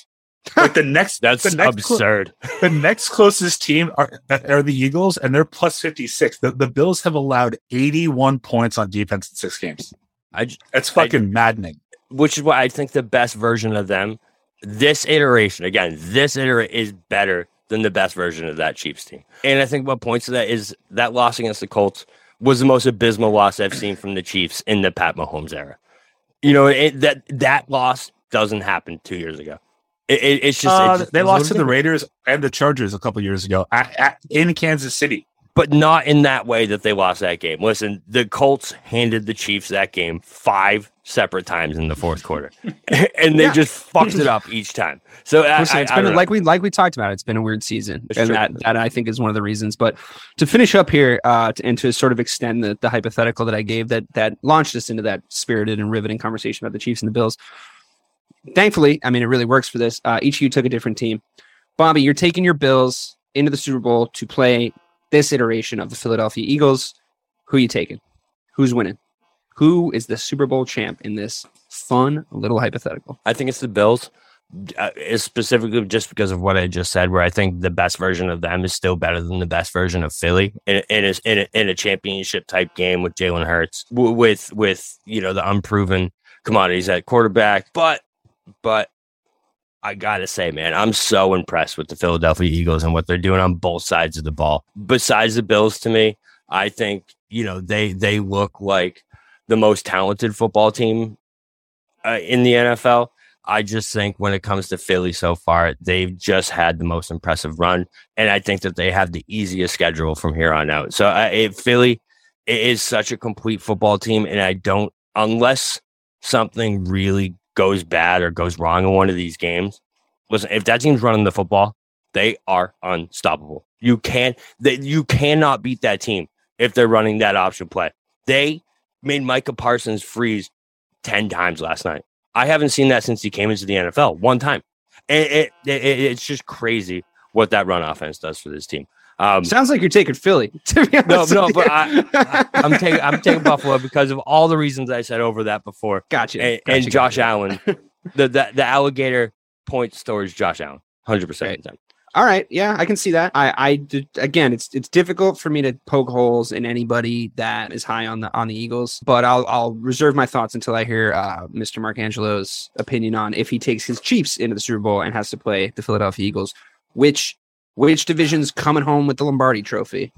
Like the next, That's the next clo- absurd. the next closest team are, are the Eagles, and they're plus fifty six. The, the Bills have allowed eighty one points on defense in six games. I, It's fucking maddening. which is why I think the best version of them this iteration, again, this iteration is better than the best version of that Chiefs team. And I think what points to that is that loss against the Colts was the most abysmal loss I've seen from the Chiefs in the Pat Mahomes era. You know, it, that that loss doesn't happen two years ago. It, it, it's just, Uh, it just they lost to the. Raiders and the Chargers a couple years ago at, at, in Kansas City. but not in that way that they lost that game. Listen, the Colts handed the Chiefs that game five separate times in the fourth quarter, and they Yeah. just fucked it up each time. So I, Listen, it's I been don't like we like we talked about. It's been a weird season, It's and true. that that I think is one of the reasons. But to finish up here, uh, to, and to sort of extend the, the hypothetical that I gave that that launched us into that spirited and riveting conversation about the Chiefs and the Bills. Thankfully, I mean, it really works for this. Uh, each of you took a different team. Bobby, you're taking your Bills into the Super Bowl to play this iteration of the Philadelphia Eagles. Who you taking? Who's winning? Who is the Super Bowl champ in this fun little hypothetical? I think it's the Bills, uh, specifically just because of what I just said, where I think the best version of them is still better than the best version of Philly in, in, a, in, a, in a championship type game with Jalen Hurts, w- with with you know the unproven commodities at quarterback. But but I gotta say, man, I'm so impressed with the Philadelphia Eagles and what they're doing on both sides of the ball. Besides the Bills, to me, I think you know they they look like the most talented football team uh, in the NFL. I just think when it comes to Philly so far, they've just had the most impressive run, and I think that they have the easiest schedule from here on out. So, uh, it, Philly it is such a complete football team, and I don't unless something really goes bad or goes wrong in one of these games. Listen, if that team's running the football, they are unstoppable. You can't that you cannot beat that team if they're running that option play. They made Micah Parsons freeze 10 times last night. I haven't seen that since he came into the NFL one time. It, it, it, it's just crazy what that run offense does for this team. Um, Sounds like you're taking Philly. To be no, honest no, with but. I, I, I'm taking I'm taking Buffalo because of all the reasons I said over that before. gotcha. And, gotcha, and Josh gotcha. Allen, the, the the alligator points towards Josh Allen, hundred percent. All right, yeah, I can see that. I, I did, again, it's it's difficult for me to poke holes in anybody that is high on the on the Eagles, but I'll I'll reserve my thoughts until I hear uh, Mr. Marcangelo's opinion on if he takes his Chiefs into the Super Bowl and has to play the Philadelphia Eagles. Which which division's coming home with the Lombardi Trophy?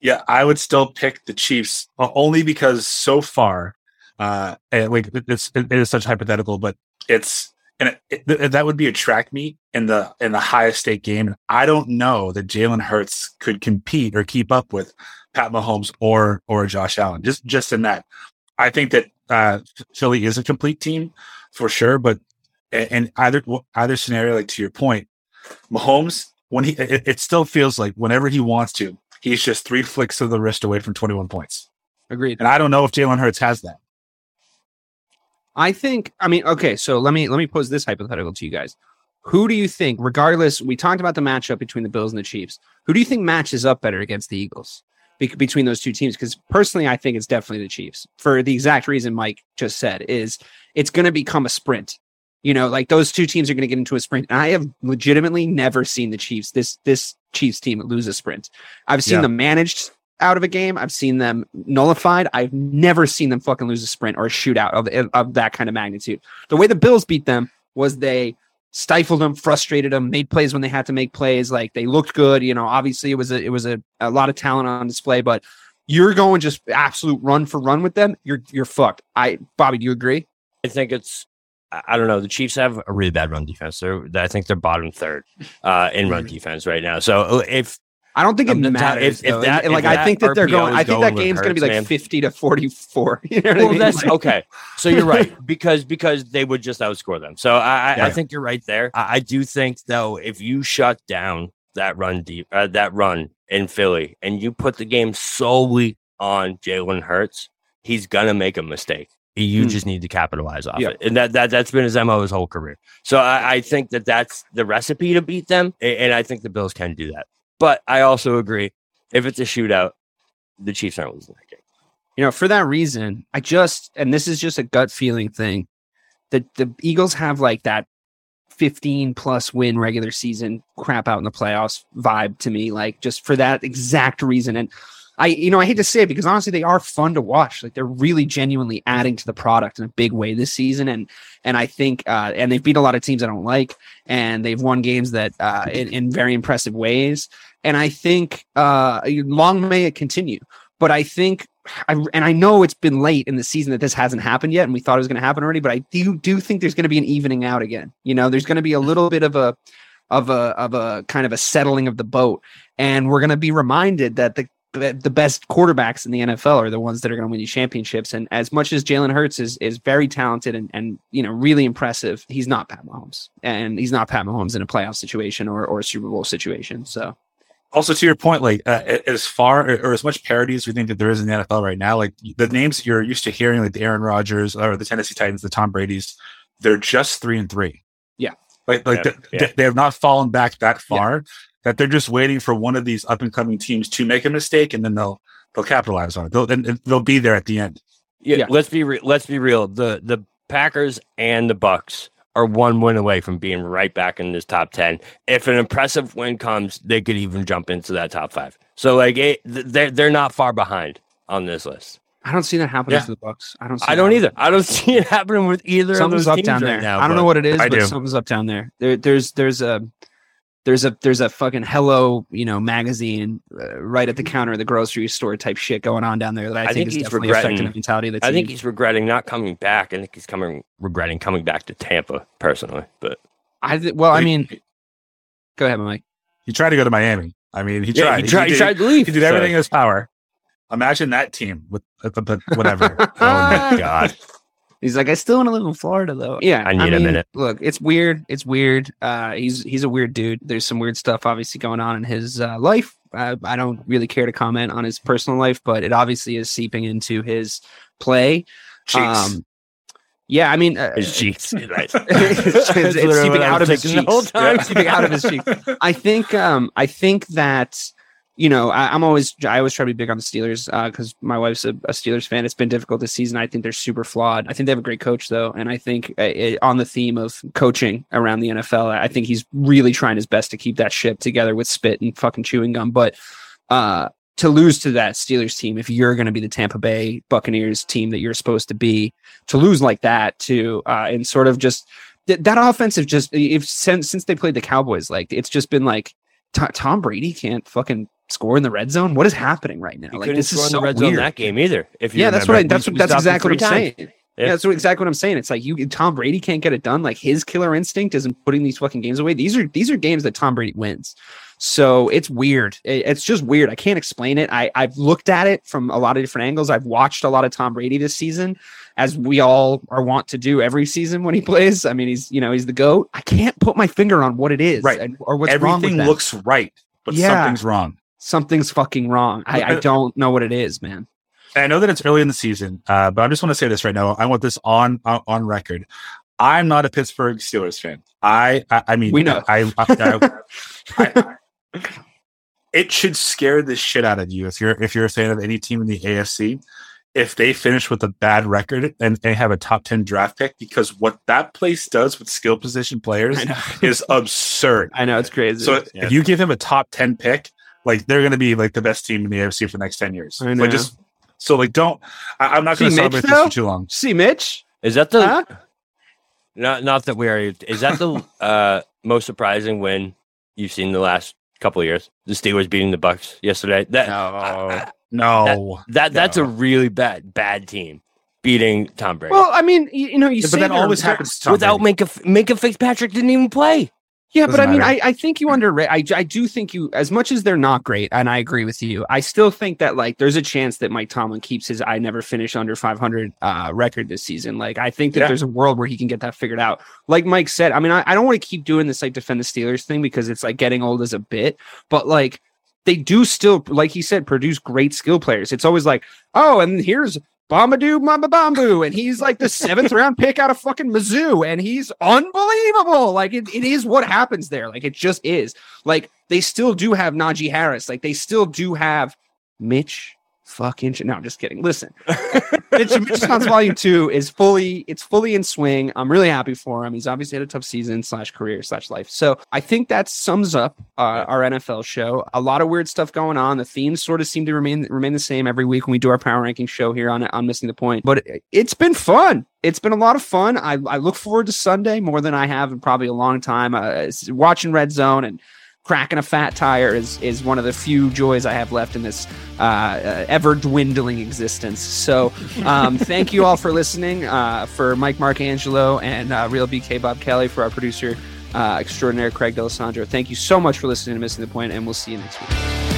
Yeah, I would still pick the Chiefs uh, only because so far, uh, and like it's it is such hypothetical, but it's and it, it, that would be a track meet in the in the highest stake game. I don't know that Jalen Hurts could compete or keep up with Pat Mahomes or or Josh Allen. Just just in that, I think that uh, Philly is a complete team for sure. But and either either scenario, like to your point, Mahomes when he it, it still feels like whenever he wants to, he's just three flicks of the wrist away from 21 points. Agreed. And I don't know if Jalen Hurts has that. I think I mean okay, so let me let me pose this hypothetical to you guys. Who do you think, regardless, we talked about the matchup between the Bills and the Chiefs. Who do you think matches up better against the Eagles be- between those two teams? Because personally, I think it's definitely the Chiefs for the exact reason Mike just said is it's going to become a sprint. You know, like those two teams are going to get into a sprint. And I have legitimately never seen the Chiefs, this this Chiefs team lose a sprint. I've seen Yeah. them managed out of a game. I've seen them nullified. I've never seen them fucking lose a sprint or a shootout of, of that kind of magnitude. The way the Bills beat them was they stifled them, frustrated them, made plays when they had to make plays. Like they looked good. You know, obviously it was a it was a, a lot of talent on display, but you're going just absolute run for run with them. You're you're fucked. I Bobby, do you agree? I think it's I I don't know. The Chiefs have a really bad run defense. They're, I think they're bottom third uh, in run defense right now. So uh, if I don't think it Um, matters. if- if that- And, like if I think that they're going. I think going that with game's going to be like man. fifty to forty-four. You know what I mean? that's okay. So you're right because because they would just outscore them. So I I, I think you're right there. I, I do think though if you shut down that run deep uh, that run in Philly and you put the game solely on Jalen Hurts, he's gonna make a mistake. You Hmm. just need to capitalize off Yeah. it, and that, that that's been his mo his whole career. So I, I think that that's the recipe to beat them, and I think the Bills can do that. But I also agree if it's a shootout, the Chiefs aren't losing that game. you know, for that reason, I just and this is just a gut feeling thing. The the Eagles have like that 15 plus win regular season crap out in the playoffs vibe to me, like just for that exact reason. And I you know I hate to say it because honestly they are fun to watch. Like they're really genuinely adding to the product in a big way this season, and and I think uh, and they've beat a lot of teams I don't like, and they've won games that uh, in, in very impressive ways. And I think uh, long may it continue. But I think I, and I know it's been late in the season that this hasn't happened yet, and we thought it was going to happen already. But I do do think there's going to be an evening out again. You know, there's going to be a little bit of a of a of a kind of a settling of the boat, and we're going to be reminded that the the best quarterbacks in the NFL are the ones that are going to win you championships. And as much as Jalen Hurts is is very talented and and you know really impressive, he's not Pat Mahomes, and he's not Pat Mahomes in a playoff situation or or a Super Bowl situation. So also to your point, like uh, as far or as much parity as we think that there is in the NFL right now, like the names you're used to hearing, like the Aaron Rodgers or the Tennessee Titans, the Tom Brady's, they're just three and three. Yeah, like like Yeah, the- yeah. They, they have not fallen back that far. That they're just waiting for one of these up and coming teams to make a mistake, and then they'll they'll capitalize on it. They'll and, and they'll be there at the end. Yeah, Yeah. let's be re- let's be real. The the Packers and the Bucks are one win away from being right back in this top ten. If an impressive win comes, they could even jump into that top five. So like it, they're they're not far behind on this list. I don't see that happening Yeah. to the Bucks. I don't. See I that don't either. I don't see it happening with either something's of up those teams down right there. now. I don't know what it is, I but do. something's up down there. There, there's, there's a, there's a, there's a fucking hello, you know, magazine uh, right at the counter of the grocery store type shit going on down there that I, I think, think is he's definitely affecting the mentality of the team. I think he's regretting not coming back. I think he's coming regretting coming back to Tampa personally. But I th- well, I mean, go ahead, Mike. He tried to go to Miami. I mean, he yeah, tried. he tried. He, did- tried to leave. He did so- everything in his power. Imagine that team with, with, with whatever. oh my god! He's like, I still want to live in Florida though. Yeah, I need a mean, minute. Look, it's weird. It's weird. Uh, he's he's a weird dude. There's some weird stuff obviously going on in his uh, life. Uh, I don't really care to comment on his personal life, but it obviously is seeping into his play. Cheeks. yeah, I mean, uh, His cheeks. Right. it's, it's seeping out of his thinking cheeks. the whole time. Yeah, seeping out of his cheeks. I think um I think that you know I, I'm always I always try to be big on the Steelers because my wife's a, a Steelers fan. It's been difficult this season. I think they're super flawed. I think they have a great coach though, and I think uh, it, on the theme of coaching around the NFL, I think he's really trying his best to keep that ship together with spit and fucking chewing gum. But uh to lose to that Steelers team, if you're going to be the Tampa Bay Buccaneers team that you're supposed to be, to lose like that, to uh, and sort of just th- that offensive just if since since they played the Cowboys, like it's just been like Tom Brady can't fucking score in the red zone. What is happening right now? Like this is so the red zone weird. that game either. If you Yeah, that's what I, that's we, what, that's exactly what I'm times. saying. Yeah. Yeah, that's exactly what I'm saying. It's like you Tom Brady can't get it done. Like his killer instinct isn't putting these fucking games away. These are these are games that Tom Brady wins. So it's weird. It- it's just weird. I can't explain it. I I've looked at it from a lot of different angles. I've watched a lot of Tom Brady this season, as we all are want to do every season when he plays. I mean, he's you know he's the goat. I can't put my finger on what it is, Right. or what's wrong Everything them. looks right, but Yeah. something's wrong. Something's fucking wrong. I, I don't know what it is, man. I know that it's early in the season, uh, but I just want to say this right now. I want this on on, on record. I'm not a Pittsburgh Steelers fan. I I, I mean We know. I, I, I, I- it should scare the shit out of you if you're if you're a fan of any team in the AFC. If they finish with a bad record and they have a top ten draft pick, because what that place does with skill position players is absurd. I know it's crazy. So Yeah. if you give him a top ten pick, like they're going to be like the best team in the AFC for the next ten years. I know. Like just so like don't. I, I'm not going to See, Mitch, this though? for too long. see, Mitch, Is that the Huh? not not that we are? Is that the uh, most surprising win you've seen the last couple of years? The Steelers beating the Bucks yesterday. That I- No, that that's a really bad bad team beating Tom Brady. Well, I mean, you, you know, you but say that always happens to Tom Without Brady. Minkah Minkah Fitzpatrick didn't even play. Yeah, but I mean, I. I think you underrate. I, I do think you, as much as they're not great, and I agree with you. I still think that like there's a chance that Mike Tomlin keeps his "I never finish under 500" uh, record this season. Like I think that Yeah. there's a world where he can get that figured out. Like Mike said, I mean, I, I don't want to keep doing this like defend the Steelers thing because it's like getting old as a bit, but like they do still, like he said, produce great skill players. It's always like, oh, and here's Bombadoo Mamba Bamboo, and he's like the seventh round pick out of fucking Mizzou, and he's unbelievable. Like it, it is what happens there. Like it just is. Like they still do have Najee Harris. Like they still do have Mitch fucking shit. No, I'm just kidding. Listen, Mitch, Mitch Johnson Volume Two is fully it's fully in swing. I'm really happy for him. He's obviously had a tough season slash career slash life. So I think that sums up uh, our NFL show. A lot of weird stuff going on. The themes sort of seem to remain remain the same every week when we do our power ranking show here on on missing the point. But it, it's been fun. It's been a lot of fun. I, I look forward to Sunday more than I have in probably a long time. Uh, watching Red Zone and cracking a fat tire is is one of the few joys I have left in this uh, uh, ever dwindling existence. So, um, thank you all for listening. Uh, for Mike Marcangelo and uh, Real BK Bob Kelly, for our producer uh, extraordinaire Craig Delisandro. Thank you so much for listening to Missing the Point, and we'll see you next week.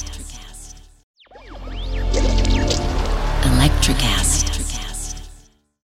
Electric.